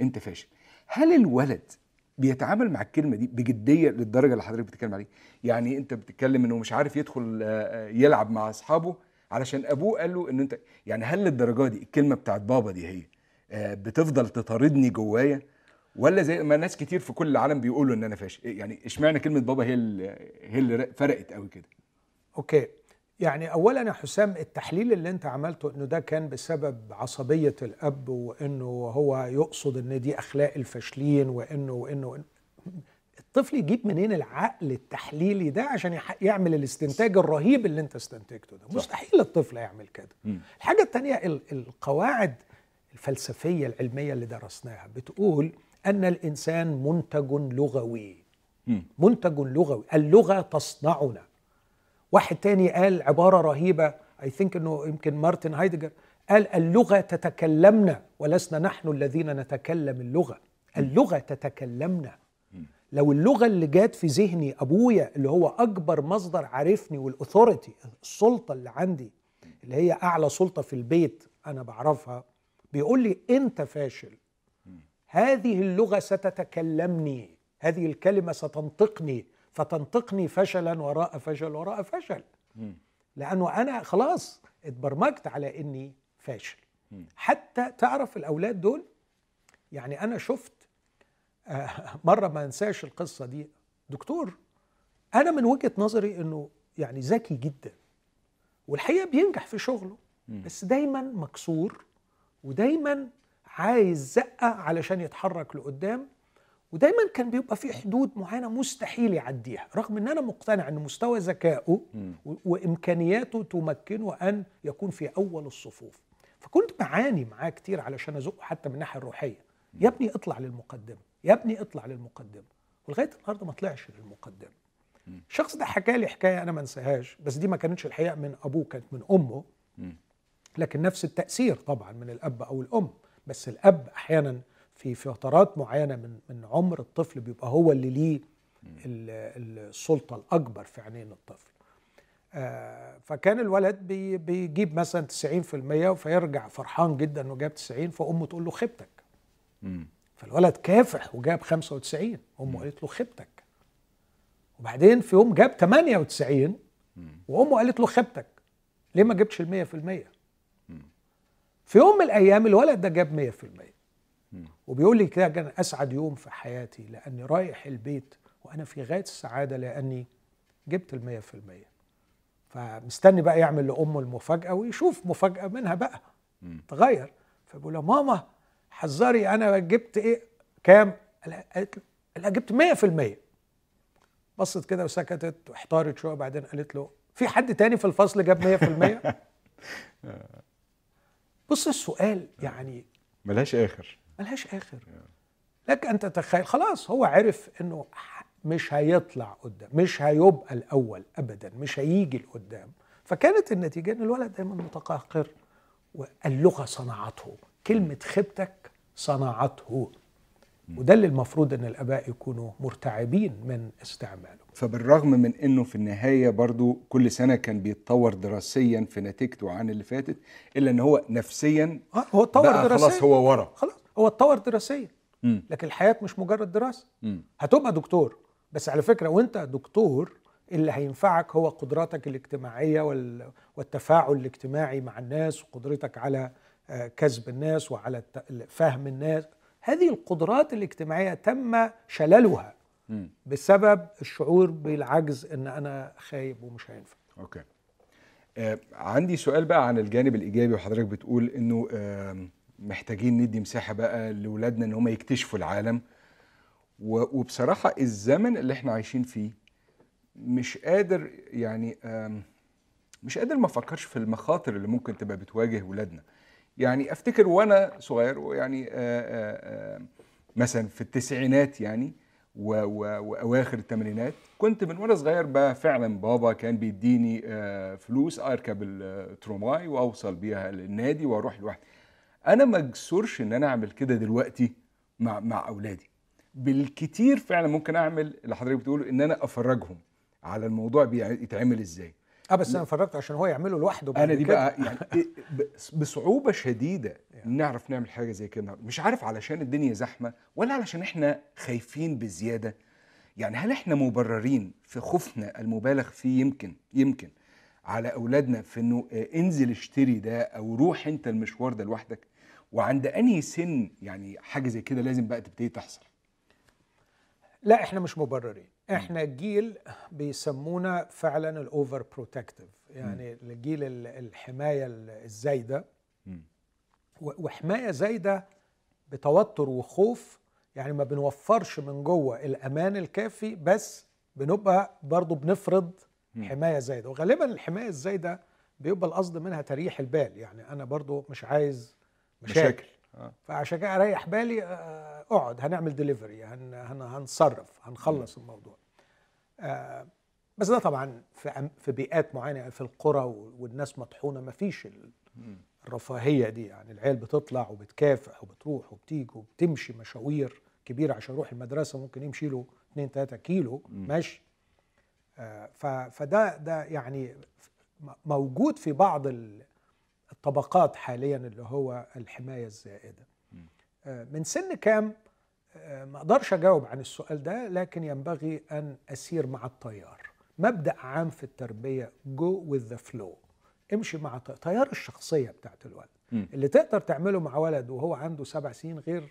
Speaker 1: أنت فاشل. هل الولد بيتعامل مع الكلمة دي بجدية للدرجة اللي حضرتك بتتكلم عليه يعني انت بتتكلم انه مش عارف يدخل آه، يلعب مع اصحابه علشان أبوه قال له إن انت يعني هل للدرجة دي الكلمة بتاعت بابا دي هي آه، بتفضل تطاردني جوايا؟ ولا زي ما ناس كتير في كل العالم بيقولوا إن أنا فاشل؟ يعني اشمعنى كلمة بابا هي اللي هي اللي فرقت قوي كده؟
Speaker 2: أوكي. يعني اولا يا حسام التحليل اللي أنت عملته إنه ده كان بسبب عصبية الأب وإنه هو يقصد إن دي أخلاق الفاشلين وإنه وإنه, وإنه الطفل يجيب منين العقل التحليلي ده عشان يح- يعمل الاستنتاج الرهيب اللي أنت استنتجته ده؟ مستحيل الطفل يعمل كده. الحاجة الثانية القواعد الفلسفية العلمية اللي درسناها بتقول أن الإنسان منتج لغوي. منتج لغوي. اللغة تصنعنا. واحد تاني قال عبارة رهيبة. اي ثينك إنه يمكن مارتن هايدجر قال اللغة تتكلمنا ولسنا نحن الذين نتكلم اللغة. اللغة تتكلمنا. لو اللغة اللي جات في ذهني أبويا اللي هو أكبر مصدر عارفني والأثوريتي السلطة اللي عندي اللي هي أعلى سلطة في البيت أنا بعرفها بيقول لي أنت فاشل. هذه اللغة ستتكلمني. هذه الكلمة ستنطقني. فتنطقني فشلا وراء فشل وراء فشل
Speaker 1: مم.
Speaker 2: لأنه أنا خلاص اتبرمجت على إني فاشل. حتى تعرف الأولاد دول يعني أنا شفت آه، مرة ما انساش القصة دي دكتور أنا من وجهة نظري إنه يعني ذكي جدا والحقيقة بينجح في شغله. بس دايما مكسور ودايما عايز زقة علشان يتحرك لقدام ودايما كان بيبقى في حدود معينة مستحيل يعديها رغم إن أنا مقتنع إن مستوى ذكائه وإمكانياته تمكنه أن يكون في أول الصفوف. فكنت بعاني معاه كتير علشان أزقه حتى من الناحية الروحية. يا ابني اطلع للمقدمة يا ابني اطلع للمقدمة. ولغاية النهارده ما طلعش للمقدمة. الشخص ده حكى لي حكاية أنا ما انساهاش بس دي ما كانتش الحقيقة من أبوه كانت من
Speaker 1: أمه.
Speaker 2: لكن نفس التأثير طبعا من الأب أو الأم. بس الأب أحيانا في فترات معينة من من عمر الطفل بيبقى هو اللي ليه ال- السلطة الأكبر في عينين الطفل. آه، فكان الولد بي بيجيب مثلا 90% فيرجع فرحان جدا إنه جاب 90 فأمه تقول له خيبتك. فالولد كافح وجاب 95 أمه قالت له خيبتك. وبعدين في يوم جاب 98 وأمه قالت له خيبتك. ليه ما جبتش ال 100% في يوم من الأيام الولد ده جاب 100% وبيقول لي كده كان أسعد يوم في حياتي لأني رايح البيت وأنا في غاية السعادة لأني جبت ال 100% فمستني بقى يعمل لأمه المفاجأة ويشوف مفاجأة منها بقى. تغير. فبيقول لها ماما حذري أنا جبت إيه؟ كام؟ قال- قالت له لها جبت 100% بصت كده وسكتت واحتارت شوية بعدين قالت له في حد تاني في الفصل جاب 100% بص السؤال يعني
Speaker 1: ملهاش آخر.
Speaker 2: ملهاش آخر. لك أن تتخيل خلاص هو عرف إنه مش هيطلع قدام مش هيبقى الأول ابدا مش هيجي لقدام. فكانت النتيجة إن الولد دايما متقهقر واللغة صنعته كلمة خيبتك صنعته. وده اللي المفروض إن الآباء يكونوا مرتعبين من استعماله.
Speaker 1: فبالرغم من إنه في النهاية برضو كل سنة كان بيتطور دراسيا في نتيجته عن اللي فاتت إلا إن هو نفسيا
Speaker 2: آه، هو اتطور دراسيا
Speaker 1: خلاص هو ورا.
Speaker 2: خلاص. هو اتطور دراسيا. لكن الحياة مش مجرد
Speaker 1: دراسة.
Speaker 2: هتبقى دكتور بس على فكرة وانت دكتور اللي هينفعك هو قدراتك الاجتماعية وال- والتفاعل الاجتماعي مع الناس وقدرتك على آه، كسب الناس وعلى فهم الناس هذه القدرات الاجتماعية تم شللها. بسبب الشعور بالعجز إن أنا خايب ومش هينفع
Speaker 1: أوكي آه عندي سؤال بقى عن الجانب الإيجابي وحضرتك بتقول إنه آه محتاجين ندي مساحة بقى لاولادنا إن هم يكتشفوا العالم. وبصراحة الزمن اللي إحنا عايشين فيه مش قادر يعني مش قادر ما أفكرش في المخاطر اللي ممكن تبقى بتواجه ولادنا. يعني أفتكر وأنا صغير ويعني مثلا في التسعينات يعني وأواخر الثمانينات كنت من وأنا صغير بقى فعلا بابا كان بيديني فلوس أركب التروماي وأوصل بيها للنادي وأروح لوحدي. أنا ما أجسرش إن أنا أعمل كده دلوقتي مع مع أولادي. بالكتير فعلا ممكن أعمل اللي حضرتك بتقوله إن أنا أفرجهم على الموضوع بيتعمل إزاي.
Speaker 2: آه بس أنا فرجت عشان هو يعمله لوحده
Speaker 1: أنا دي. بقى يعني إيه بصعوبة شديدة نعرف نعمل حاجة زي كده. مش عارف علشان الدنيا زحمة ولا علشان إحنا خايفين بزيادة. يعني هل إحنا مبررين في خوفنا المبالغ فيه؟ يمكن يمكن. على أولادنا في إنه آه، انزل اشتري ده أو روح أنت المشوار ده لوحدك. وعند أنهي سن يعني حاجة زي كده لازم بقى تبتدي تحصل؟
Speaker 2: لا إحنا مش مبررين. إحنا جيل بيسمونا فعلا ال overprotective يعني الجيل ال- الحماية ال- الزايدة. وحماية زايدة بتوتر وخوف. يعني ما بنوفرش من جوه الأمان الكافي بس بنبقى برضو بنفرض. حماية زايدة. وغالبا الحماية الزايدة بيبقى القصد منها تريح البال. يعني أنا برضو مش عايز مشاكل,
Speaker 1: مشاكل. آه.
Speaker 2: فعشان كده أريح بالي آه، أقعد هنعمل ديليفري هن هن هنصرف هنخلص الموضوع. آه، بس ده طبعا في في بيئات معينة في القرى والناس مطحونة ما فيش. الرفاهية دي. يعني العيال بتطلع وبتكافح وبتروح وبتيجي وبتمشي مشاوير كبيرة عشان يروح المدرسة ممكن يمشي له 2 3 كيلو. ماشي. آه، فده ده يعني موجود في بعض ال- الطبقات حاليا اللي هو الحماية
Speaker 1: الزائدة.
Speaker 2: آه، من سن كام؟ آه، ما أقدرش أجاوب عن السؤال ده لكن ينبغي أن أسير مع التيار. مبدأ عام في التربية جو with ذا فلو امشي مع تيار الشخصية بتاعت الولد.
Speaker 1: مم.
Speaker 2: اللي تقدر تعمله مع ولد وهو عنده سبع سنين غير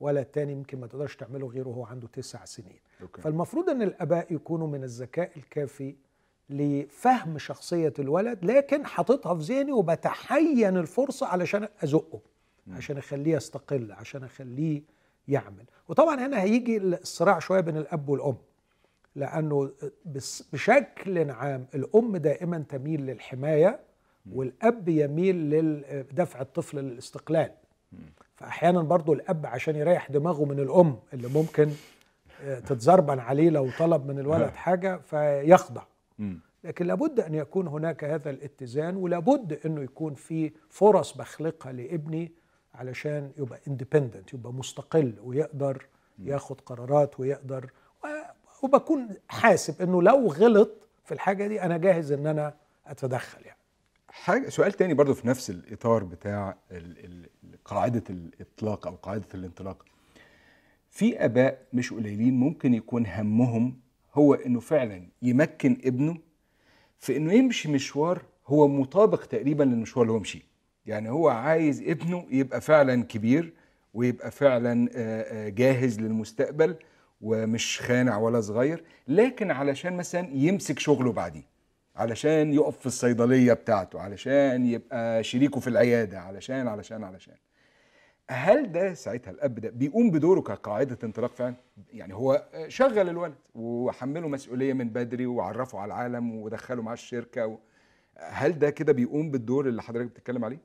Speaker 2: ولد تاني يمكن ما تقدرش تعمله غيره وهو عنده تسع سنين.
Speaker 1: أوكي.
Speaker 2: فالمفروض إن الآباء يكونوا من الذكاء الكافي لفهم شخصية الولد لكن حاططها في ذهني وبتحين الفرصة علشان أزقه عشان أخليه يستقل عشان أخليه يعمل. وطبعا هنا هيجي الصراع شوية بين الأب والأم لأنه بس- بشكل عام الأم دائما تميل للحماية والأب يميل لدفع الطفل للاستقلال. فاحيانا برضو الأب عشان يريح دماغه من الأم اللي ممكن آه، تتزربن عليه لو طلب من الولد حاجة فيخضع.
Speaker 1: مم.
Speaker 2: لكن لابد أن يكون هناك هذا الاتزان ولابد أنه يكون في فرص بخلقها لابني علشان يبقى اندبندنت يبقى مستقل ويقدر ياخد قرارات ويقدر وبكون حاسب أنه لو غلط في الحاجة دي أنا جاهز أن أنا أتدخل يعني.
Speaker 1: حاجة سؤال تاني برضو في نفس الإطار بتاع ال- ال- قاعدة الإطلاق أو قاعدة الانطلاق. في آباء مش قليلين ممكن يكون همهم هو إنه فعلا يمكن ابنه في إنه يمشي مشوار هو مطابق تقريبا للمشوار اللي هو مشيه. يعني هو عايز ابنه يبقى فعلا كبير ويبقى فعلا آه، آه، جاهز للمستقبل ومش خانع ولا صغير لكن علشان مثلا يمسك شغله بعديه علشان يقف في الصيدلية بتاعته علشان يبقى شريكه في العيادة علشان علشان علشان. هل ده ساعتها الأب ده بيقوم بدوره كقاعدة انطلاق فعلا؟ يعني هو شغل الولد وحمله مسؤولية من بدري وعرفه على العالم ودخله معاه الشركة و... هل ده كده بيقوم بالدور اللي حضرتك بتتكلم عليه؟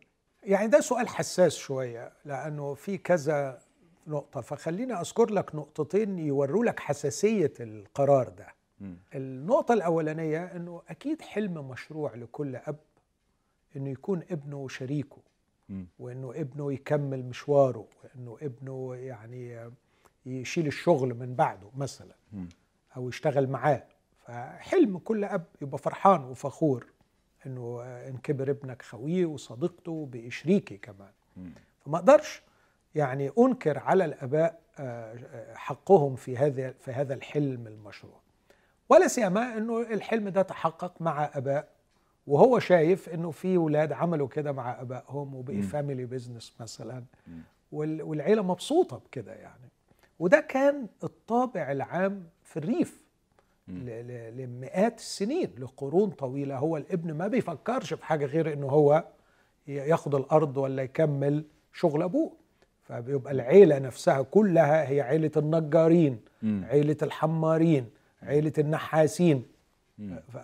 Speaker 2: يعني ده سؤال حساس شوية لأنه في كذا نقطة فخليني أذكر لك نقطتين يوروا لك حساسية القرار ده.
Speaker 1: مم.
Speaker 2: النقطة الأولانية أنه أكيد حلم مشروع لكل أب أنه يكون ابنه شريكه
Speaker 1: مم.
Speaker 2: وأنه ابنه يكمل مشواره وأنه ابنه يعني يشيل الشغل من بعده مثلا. أو يشتغل معاه فحلم كل أب يبقى فرحان وفخور أنه إن كبر ابنك خويه وصديقته بقي شريكي كمان. فما أقدرش يعني أنكر على الأباء آه، آه، حقهم في هذا في هذا الحلم المشروع ولا سيما إنه الحلم ده تحقق مع أباء وهو شايف إنه في ولاد عملوا كده مع آبائهم وبقي. family business مثلا. والعيلة مبسوطة بكده يعني. وده كان الطابع العام في الريف لمئات السنين لقرون طويلة. هو الابن ما بيفكرش في حاجة غير إنه هو ياخد الأرض ولا يكمل شغل أبوه. فبيبقى العيلة نفسها كلها هي عيلة النجارين. عيلة الحمارين عيلة النحاسين.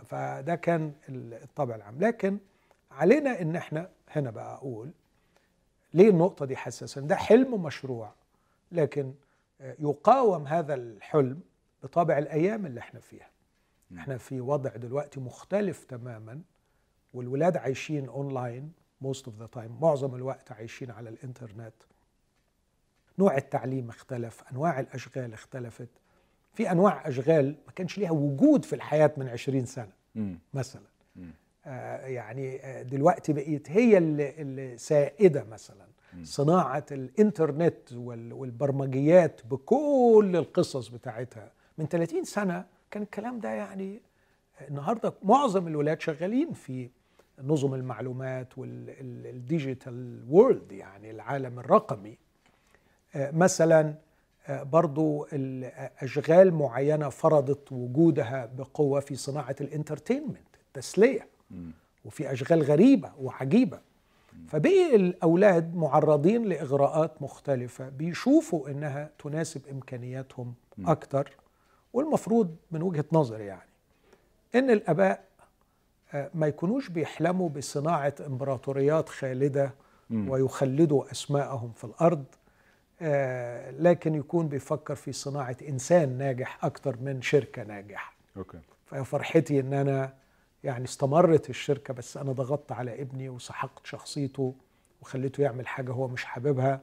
Speaker 2: فده كان ال- الطابع العام. لكن علينا إن إحنا هنا بقى أقول ليه النقطة دي حساسة؟ ده حلم مشروع لكن يقاوم هذا الحلم بطابع الأيام اللي إحنا فيها. إحنا في وضع دلوقتي مختلف تماما والولاد عايشين online most of the time معظم الوقت عايشين على الإنترنت. نوع التعليم اختلف أنواع الأشغال اختلفت. في أنواع أشغال ما كانش ليها وجود في الحياة من 20
Speaker 1: سنة.
Speaker 2: مثلا. آه يعني آه، دلوقتي بقيت هي اللي اللي سائده مثلا صناعة الإنترنت وال- والبرمجيات بكل القصص بتاعتها. من 30 سنة كان الكلام ده يعني النهارده معظم الولاد شغالين في نظم المعلومات والديجيتال وورلد يعني العالم الرقمي. آه، مثلا آه، برضو الأشغال معينة فرضت وجودها بقوة في صناعة الإنترتينمنت التسلية.
Speaker 1: مم.
Speaker 2: وفي أشغال غريبة وعجيبة. فبقي الأولاد معرضين لإغراءات مختلفة بيشوفوا إنها تناسب إمكانياتهم أكتر. والمفروض من وجهة نظري يعني إن الأباء آه، ما يكونوش بيحلموا بصناعة إمبراطوريات خالدة
Speaker 1: مم.
Speaker 2: ويخلدوا أسماءهم في الأرض. آه، لكن يكون بيفكر في صناعة إنسان ناجح أكتر من شركة ناجحة.
Speaker 1: أوكي.
Speaker 2: فيا فرحتي إن أنا يعني استمرت الشركة بس أنا ضغطت على ابني وسحقت شخصيته وخليته يعمل حاجة هو مش حاببها.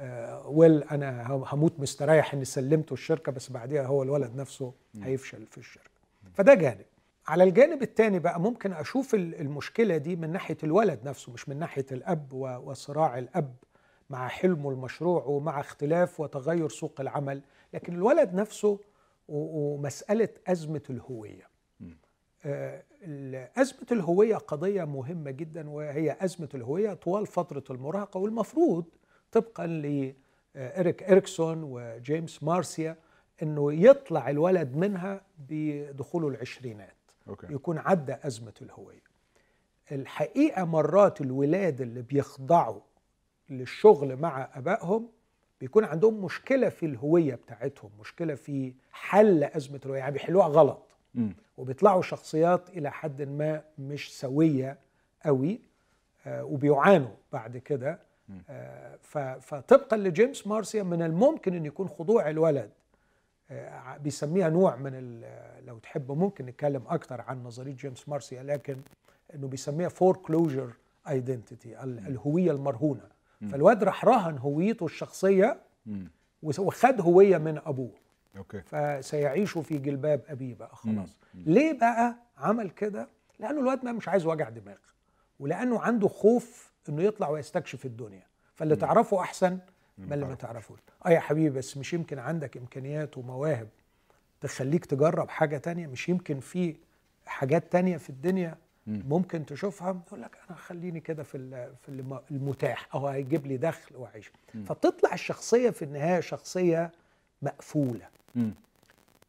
Speaker 2: آه ويل أنا هم- هموت مستريح إني سلمته الشركة بس بعديها هو الولد نفسه هيفشل في الشركة. فده جانب. على الجانب الثاني بقى ممكن أشوف ال- المشكلة دي من ناحية الولد نفسه مش من ناحية الأب و- وصراع الأب. مع حلمه المشروع ومع اختلاف وتغير سوق العمل لكن الولد نفسه و- ومسألة أزمة الهوية. آه، أزمة الهوية قضية مهمة جدا وهي أزمة الهوية طوال فترة المراهقة والمفروض طبقا لإريك إريكسون وجيمس مارسيا أنه يطلع الولد منها بدخوله العشرينات.
Speaker 1: أوكي.
Speaker 2: يكون عدى أزمة الهوية. الحقيقة مرات الولاد اللي بيخضعوا للشغل مع أبائهم بيكون عندهم مشكلة في الهوية بتاعتهم مشكلة في حل أزمة الهوية يعني بيحلوها غلط.
Speaker 1: مم.
Speaker 2: وبيطلعوا شخصيات إلى حد ما مش سوية قوي آه، وبيعانوا بعد كده. آه، فطبقا لجيمس مارسيا من الممكن إن يكون خضوع الولد. آه، بيسميها نوع من لو تحب ممكن نتكلم أكتر عن نظرية جيمس مارسيا لكن إنه بيسميها foreclosure identity الهوية المرهونة. فالواد راح رهن هويته
Speaker 1: الشخصية.
Speaker 2: وخد هوية من أبوه.
Speaker 1: okay.
Speaker 2: فسيعيش في جلباب أبيه بقى خلاص. ليه بقى عمل كده؟ لأنه الواد ما مش عايز وجع دماغ ولأنه عنده خوف إنه يطلع ويستكشف الدنيا. فاللي تعرفه أحسن من اللي ما تعرفوش. آه يا حبيبي بس مش يمكن عندك إمكانيات ومواهب تخليك تجرب حاجة تانية؟ مش يمكن في حاجات تانية في الدنيا ممكن تشوفها يقول لك أنا خليني كده في في الم- المتاح أو هيجيب لي دخل وأعيش. فتطلع الشخصية في النهاية شخصية
Speaker 1: مقفولة.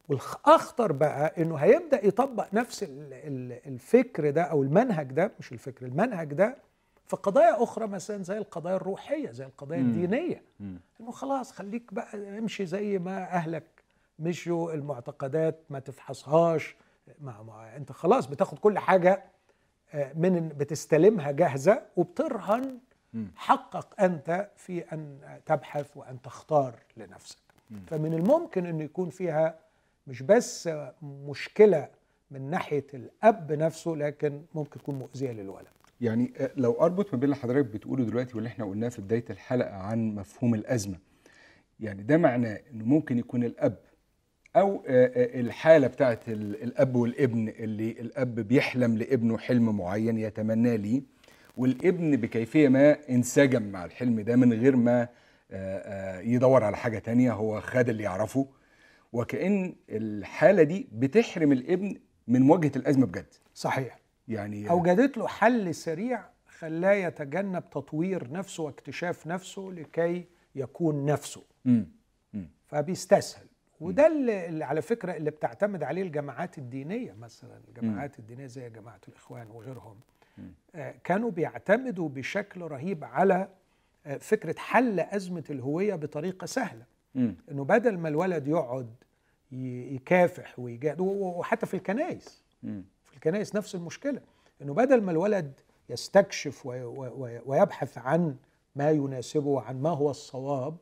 Speaker 2: والاخطر بقى إنه هيبدأ يطبق نفس ال- ال- الفكر ده أو المنهج ده مش الفكر المنهج ده في قضايا أخرى مثلا زي القضايا الروحية زي القضايا
Speaker 1: الدينية.
Speaker 2: إنه خلاص خليك بقى امشي زي ما أهلك مشوا المعتقدات ما تفحصهاش ما, ما أنت خلاص بتاخد كل حاجة من بتستلمها جاهزة وبترهن حقك أنت في أن تبحث وأن تختار لنفسك. فمن الممكن إنه يكون فيها مش بس مشكلة من ناحية الأب نفسه لكن ممكن تكون مؤذية للولد.
Speaker 1: يعني آه، لو أربط ما بين اللي حضرتك بتقوله دلوقتي واللي إحنا قلناه في بداية الحلقة عن مفهوم الأزمة يعني ده معناه إنه ممكن يكون الأب أو آه، آه، الحالة بتاعت ال- الأب والابن اللي الأب بيحلم لابنه حلم معين يتمناه ليه والابن بكيفية ما انسجم مع الحلم ده من غير ما آه، يدور على حاجة تانية هو خد اللي يعرفه وكأن الحالة دي بتحرم الابن من مواجهة الأزمة بجد
Speaker 2: صحيح
Speaker 1: يعني
Speaker 2: اوجدت له حل سريع خلاه يتجنب تطوير نفسه واكتشاف نفسه لكي يكون نفسه
Speaker 1: مم. مم.
Speaker 2: فبيستسهل وده اللي على فكرة اللي بتعتمد عليه الجماعات الدينية مثلا الجماعات الدينية زي جماعة الإخوان وغيرهم. آه، كانوا بيعتمدوا بشكل رهيب على آه، فكرة حل أزمة الهوية بطريقة
Speaker 1: سهلة.
Speaker 2: إنه بدل ما الولد يقعد يكافح ويجاهد وحتى في الكنائس. في الكنائس نفس المشكلة. إنه بدل ما الولد يستكشف وي- وي- ويبحث عن ما يناسبه وعن ما هو الصواب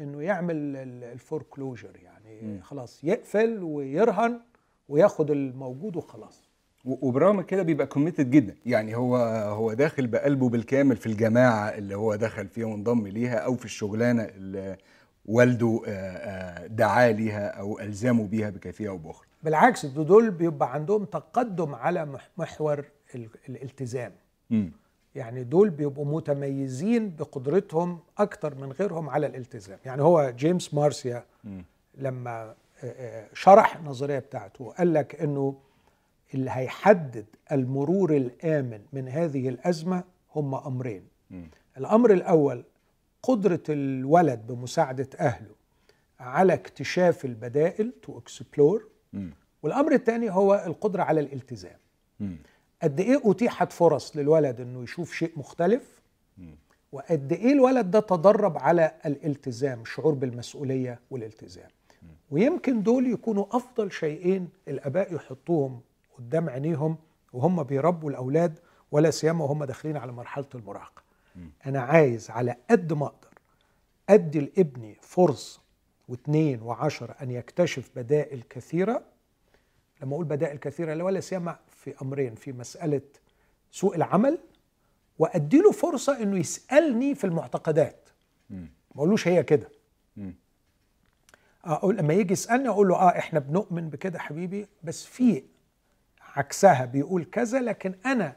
Speaker 2: إنه يعمل ال foreclosure يعني خلاص يقفل ويرهن وياخد الموجود وخلاص.
Speaker 1: وبرغم كده بيبقى committed جدا. يعني هو هو داخل بقلبه بالكامل في الجماعة اللي هو دخل فيها وانضم ليها أو في الشغلانة اللي والده دعاه ليها أو ألزمه بيها بكيفيه أو بأخرى.
Speaker 2: بالعكس دول بيبقى عندهم تقدم على مح- محور ال- الالتزام.
Speaker 1: مم.
Speaker 2: يعني دول بيبقوا متميزين بقدرتهم أكتر من غيرهم على الالتزام يعني هو جيمس مارسيا. لما آه، آه، شرح النظرية بتاعته قال لك إنه اللي هيحدد المرور الآمن من هذه الأزمة هم
Speaker 1: أمرين.
Speaker 2: الأمر الأول قدرة الولد بمساعدة أهله على اكتشاف البدائل to
Speaker 1: explore.
Speaker 2: والأمر الثاني هو القدرة على الالتزام. قد إيه أتيحت فرص للولد إنه يشوف شيء مختلف؟ وقد إيه الولد ده تدرب على الالتزام الشعور بالمسؤولية والالتزام؟ ويمكن دول يكونوا أفضل شيئين الآباء يحطوهم قدام عينيهم وهم بيربوا الأولاد ولا سيما وهم داخلين على مرحلة المراهقة. أنا عايز على قد ما أقدر أدي لابني فرصه واثنين وعشرة أن يكتشف بدائل كثيرة لما أقول بدائل كثيرة لا ولا سيما في أمرين في مسألة سوق العمل وادي له فرصة إنه يسألني في المعتقدات. ما أقولوش هي كده. أقول لما يجي يسألني أقول له آه إحنا بنؤمن بكده حبيبي بس في عكسها بيقول كذا لكن أنا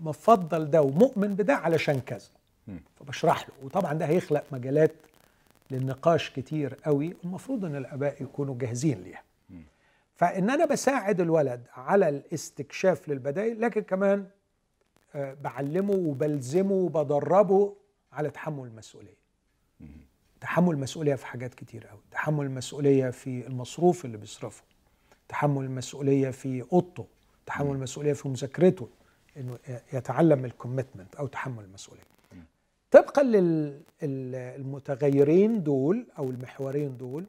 Speaker 2: مفضل ده ومؤمن بده علشان كذا. فبشرح له وطبعا ده هيخلق مجالات للنقاش كتير قوي المفروض إن الآباء يكونوا جاهزين ليها فإن أنا بساعد الولد على الاستكشاف للبدائل لكن كمان آه، بعلمه وبلزمه وبدربه على تحمل المسؤولية. تحمل المسؤولية في حاجات كتير قوي تحمل المسؤولية في المصروف اللي بيصرفه. تحمل المسؤولية في أوضته. تحمل المسؤولية في مذاكرته. إنه يتعلم الكوميتمنت أو تحمل المسؤولية. طبقا للمتغيرين دول أو المحورين دول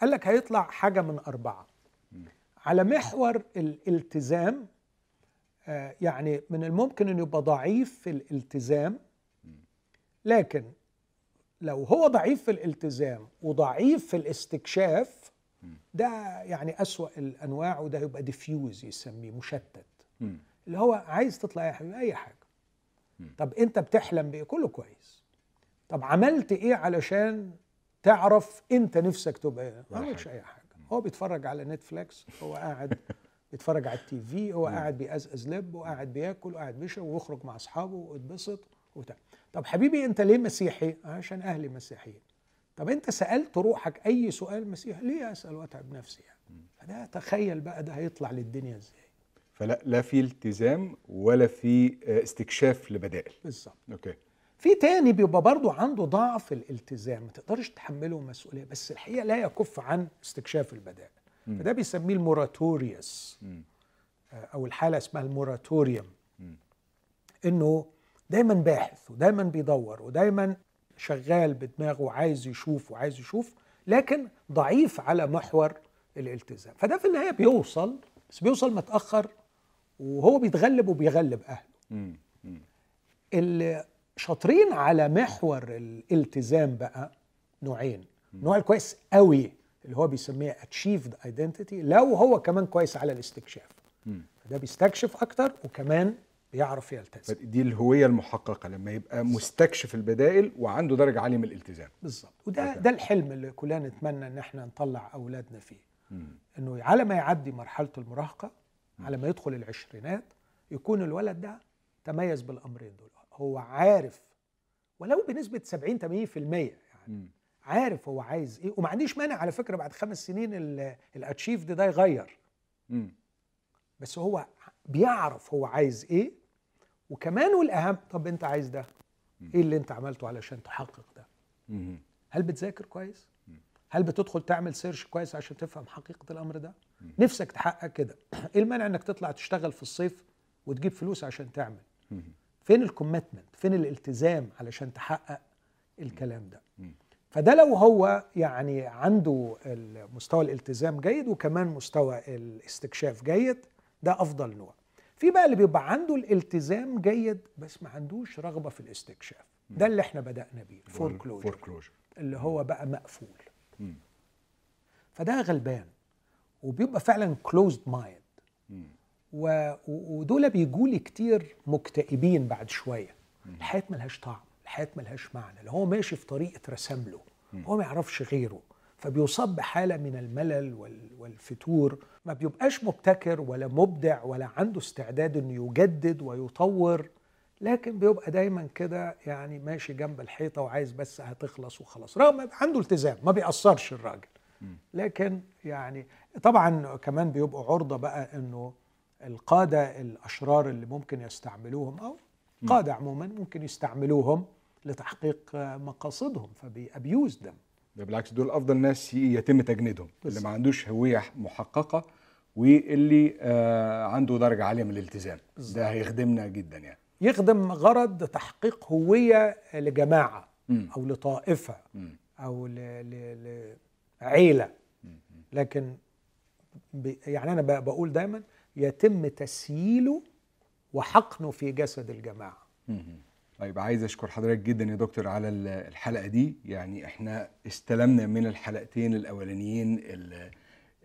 Speaker 2: قال لك هيطلع حاجة من أربعة. على محور الالتزام آه، يعني من الممكن انه يبقى ضعيف في الالتزام لكن لو هو ضعيف في الالتزام وضعيف في الاستكشاف ده يعني أسوأ الأنواع وده يبقى ديفيوز يسميه مشتت. اللي هو عايز تطلع يا حبيبي أي حاجة. طب أنت بتحلم بإيه؟ كله كويس. طب عملت إيه علشان تعرف أنت نفسك تبقى إيه؟ ما
Speaker 1: حاجة.
Speaker 2: أي حاجة. هو بيتفرج على نتفليكس هو قاعد بيتفرج على ال TV هو قاعد بيقزقز لب وقاعد بياكل وقاعد بيشرب ويخرج مع أصحابه ويتبسط وبتاع. طب حبيبي أنت ليه مسيحي؟ عشان أهلي مسيحيين. طب أنت سألت روحك أي سؤال مسيحي؟ ليه أسأل وأتعب نفسي يعني؟ فده تخيل بقى ده هيطلع للدنيا إزاي.
Speaker 1: فلا لا في التزام ولا في آه، استكشاف لبدائل.
Speaker 2: بالظبط.
Speaker 1: okay.
Speaker 2: في تاني بيبقى برضه عنده ضعف الالتزام ما تقدرش تحمله مسؤولية بس الحقيقة لا يكف عن استكشاف البدائل. فده بيسميه الموراتوريوس. آه، أو الحالة اسمها الموراتوريوم. إنه دايما باحث ودايما بيدور ودايما شغال بدماغه وعايز يشوف وعايز يشوف لكن ضعيف على محور الالتزام. فده في النهاية بيوصل بس بيوصل متأخر وهو بيتغلب وبيغلب أهله. شاطرين على محور الالتزام بقى نوعين. نوع الكويس قوي اللي هو بيسميه achieved identity لو هو كمان كويس على الاستكشاف. فده بيستكشف أكتر وكمان بيعرف يلتزم.
Speaker 1: دي الهوية المحققة لما يبقى مستكشف البدائل وعنده درجة عالية من الالتزام.
Speaker 2: بالظبط. وده
Speaker 1: أوكي.
Speaker 2: ده الحلم اللي كلنا نتمنى إن إحنا نطلع أولادنا فيه.
Speaker 1: مم.
Speaker 2: إنه على ما يعدي مرحلة المراهقة على ما يدخل العشرينات يكون الولد ده تميز بالأمرين دول. هو عارف ولو بنسبة 70 80% يعني
Speaker 1: مم.
Speaker 2: عارف هو عايز إيه. وما عنديش مانع على فكرة بعد خمس سنين الاتشيف ده يغير.
Speaker 1: مم.
Speaker 2: بس هو بيعرف هو عايز إيه. وكمان والأهم طب أنت عايز ده؟ إيه اللي أنت عملته علشان تحقق ده؟
Speaker 1: مم.
Speaker 2: هل بتذاكر كويس؟ هل بتدخل تعمل سيرش كويس عشان تفهم حقيقة الأمر ده؟ نفسك تحقق كده. إيه المانع إنك تطلع تشتغل في الصيف وتجيب فلوس عشان تعمل. فين ال commitment فين الالتزام علشان تحقق الكلام ده. فده لو هو يعني عنده مستوى الالتزام جيد وكمان مستوى الاستكشاف جيد ده أفضل نوع. في بقى اللي بيبقى عنده الالتزام جيد بس ما عندوش رغبة في الاستكشاف. ده اللي إحنا بدأنا بيه ال
Speaker 1: foreclosure.
Speaker 2: اللي هو بقى مقفول. فده غلبان وبيبقى فعلا closed mind ودول بيجوا لي كتير مكتئبين بعد شوية. الحياة ملهاش طعم الحياة ملهاش معنى. اللي هو ماشي في طريق اترسم له هو ما يعرفش غيره. فبيصاب بحاله من الملل وال- والفتور. ما بيبقاش مبتكر ولا مبدع ولا عنده استعداد إنه يجدد ويطور لكن بيبقى دايما كده يعني ماشي جنب الحيطة وعايز بس تخلص وخلاص. رغم عنده التزام ما بيأثرش الراجل. لكن يعني طبعا كمان بيبقوا عرضة بقى إنه القادة الأشرار اللي ممكن يستعملوهم أو قادة عموما ممكن يستعملوهم لتحقيق مقاصدهم فبيأبيوز دم
Speaker 1: ده بالعكس دول أفضل ناس يتم تجنيدهم اللي ما عندوش هوية محققة واللي آه عنده درجة عالية من الالتزام. ده هيخدمنا جدا يعني.
Speaker 2: يخدم غرض تحقيق هوية لجماعة
Speaker 1: مم.
Speaker 2: أو لطائفة
Speaker 1: مم.
Speaker 2: أو ل- ل- لعيله لكن ب- يعني أنا ب- بقول دايما يتم تسييله وحقنه في جسد
Speaker 1: الجماعة. طيب عايز أشكر حضرتك جدا يا دكتور على ال- الحلقة دي. يعني إحنا استلمنا من الحلقتين الأولانيين ال-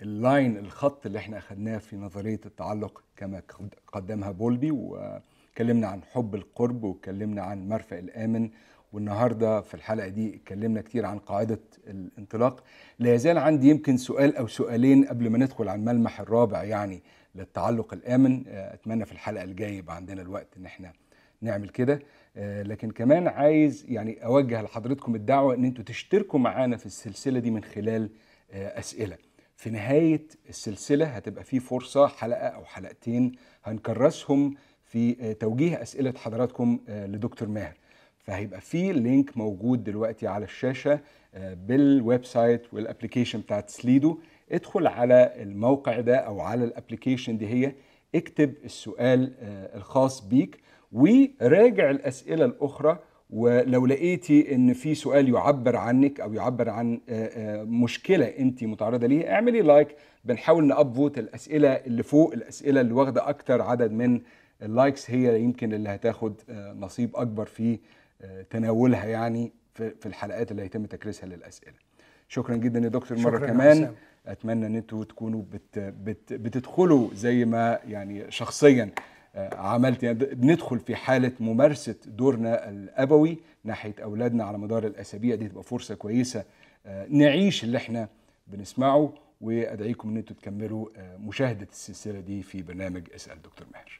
Speaker 1: اللاين الخط اللي إحنا أخدناه في نظرية التعلق كما قد- قدمها بولبي واتكلمنا عن حب القرب واتكلمنا عن مرفأ الآمن. والنهاردة في الحلقة دي اتكلمنا كتير عن قاعدة الانطلاق. لا يزال عندي يمكن سؤال أو سؤالين قبل ما ندخل على الملمح الرابع يعني للتعلق الآمن. آه، أتمنى في الحلقة الجاية يبقى عندنا الوقت إن إحنا نعمل كده. آه، لكن كمان عايز يعني أوجه لحضرتكم الدعوة إن أنتوا تشتركوا معانا في السلسلة دي من خلال آه، أسئلة. في نهاية السلسلة هتبقى في فرصة حلقة أو حلقتين هنكرسهم في توجيه أسئلة حضراتكم لدكتور ماهر. فهيبقى في link موجود دلوقتي على الشاشة بال website وال application بتاعت Slido. ادخل على الموقع ده أو على ال application دي هي اكتب السؤال آه، الخاص بيك وراجع الأسئلة الأخرى. ولو لقيتي إن في سؤال يعبر عنك أو يعبر عن آه، آه، مشكلة انت متعرضة ليها اعملي like بنحاول نأبفوت الأسئلة اللي فوق الأسئلة اللي واخدة أكتر عدد من اللايكس هي يمكن اللي هتاخد نصيب أكبر في تناولها يعني في الحلقات اللي هيتم تكريسها للأسئلة. شكرا جدا يا دكتور
Speaker 2: مرة
Speaker 1: كمان. أتمنى إن أنتوا تكونوا بت بت بتدخلوا زي ما يعني شخصيا آه، عملت. يعني بندخل في حالة ممارسة دورنا الأبوي ناحية أولادنا على مدار الأسابيع دي تبقى فرصة كويسة آه، نعيش اللي إحنا بنسمعه. وأدعيكم إن أنتوا تكملوا آه، مشاهدة السلسلة دي في برنامج أسأل دكتور ماهر.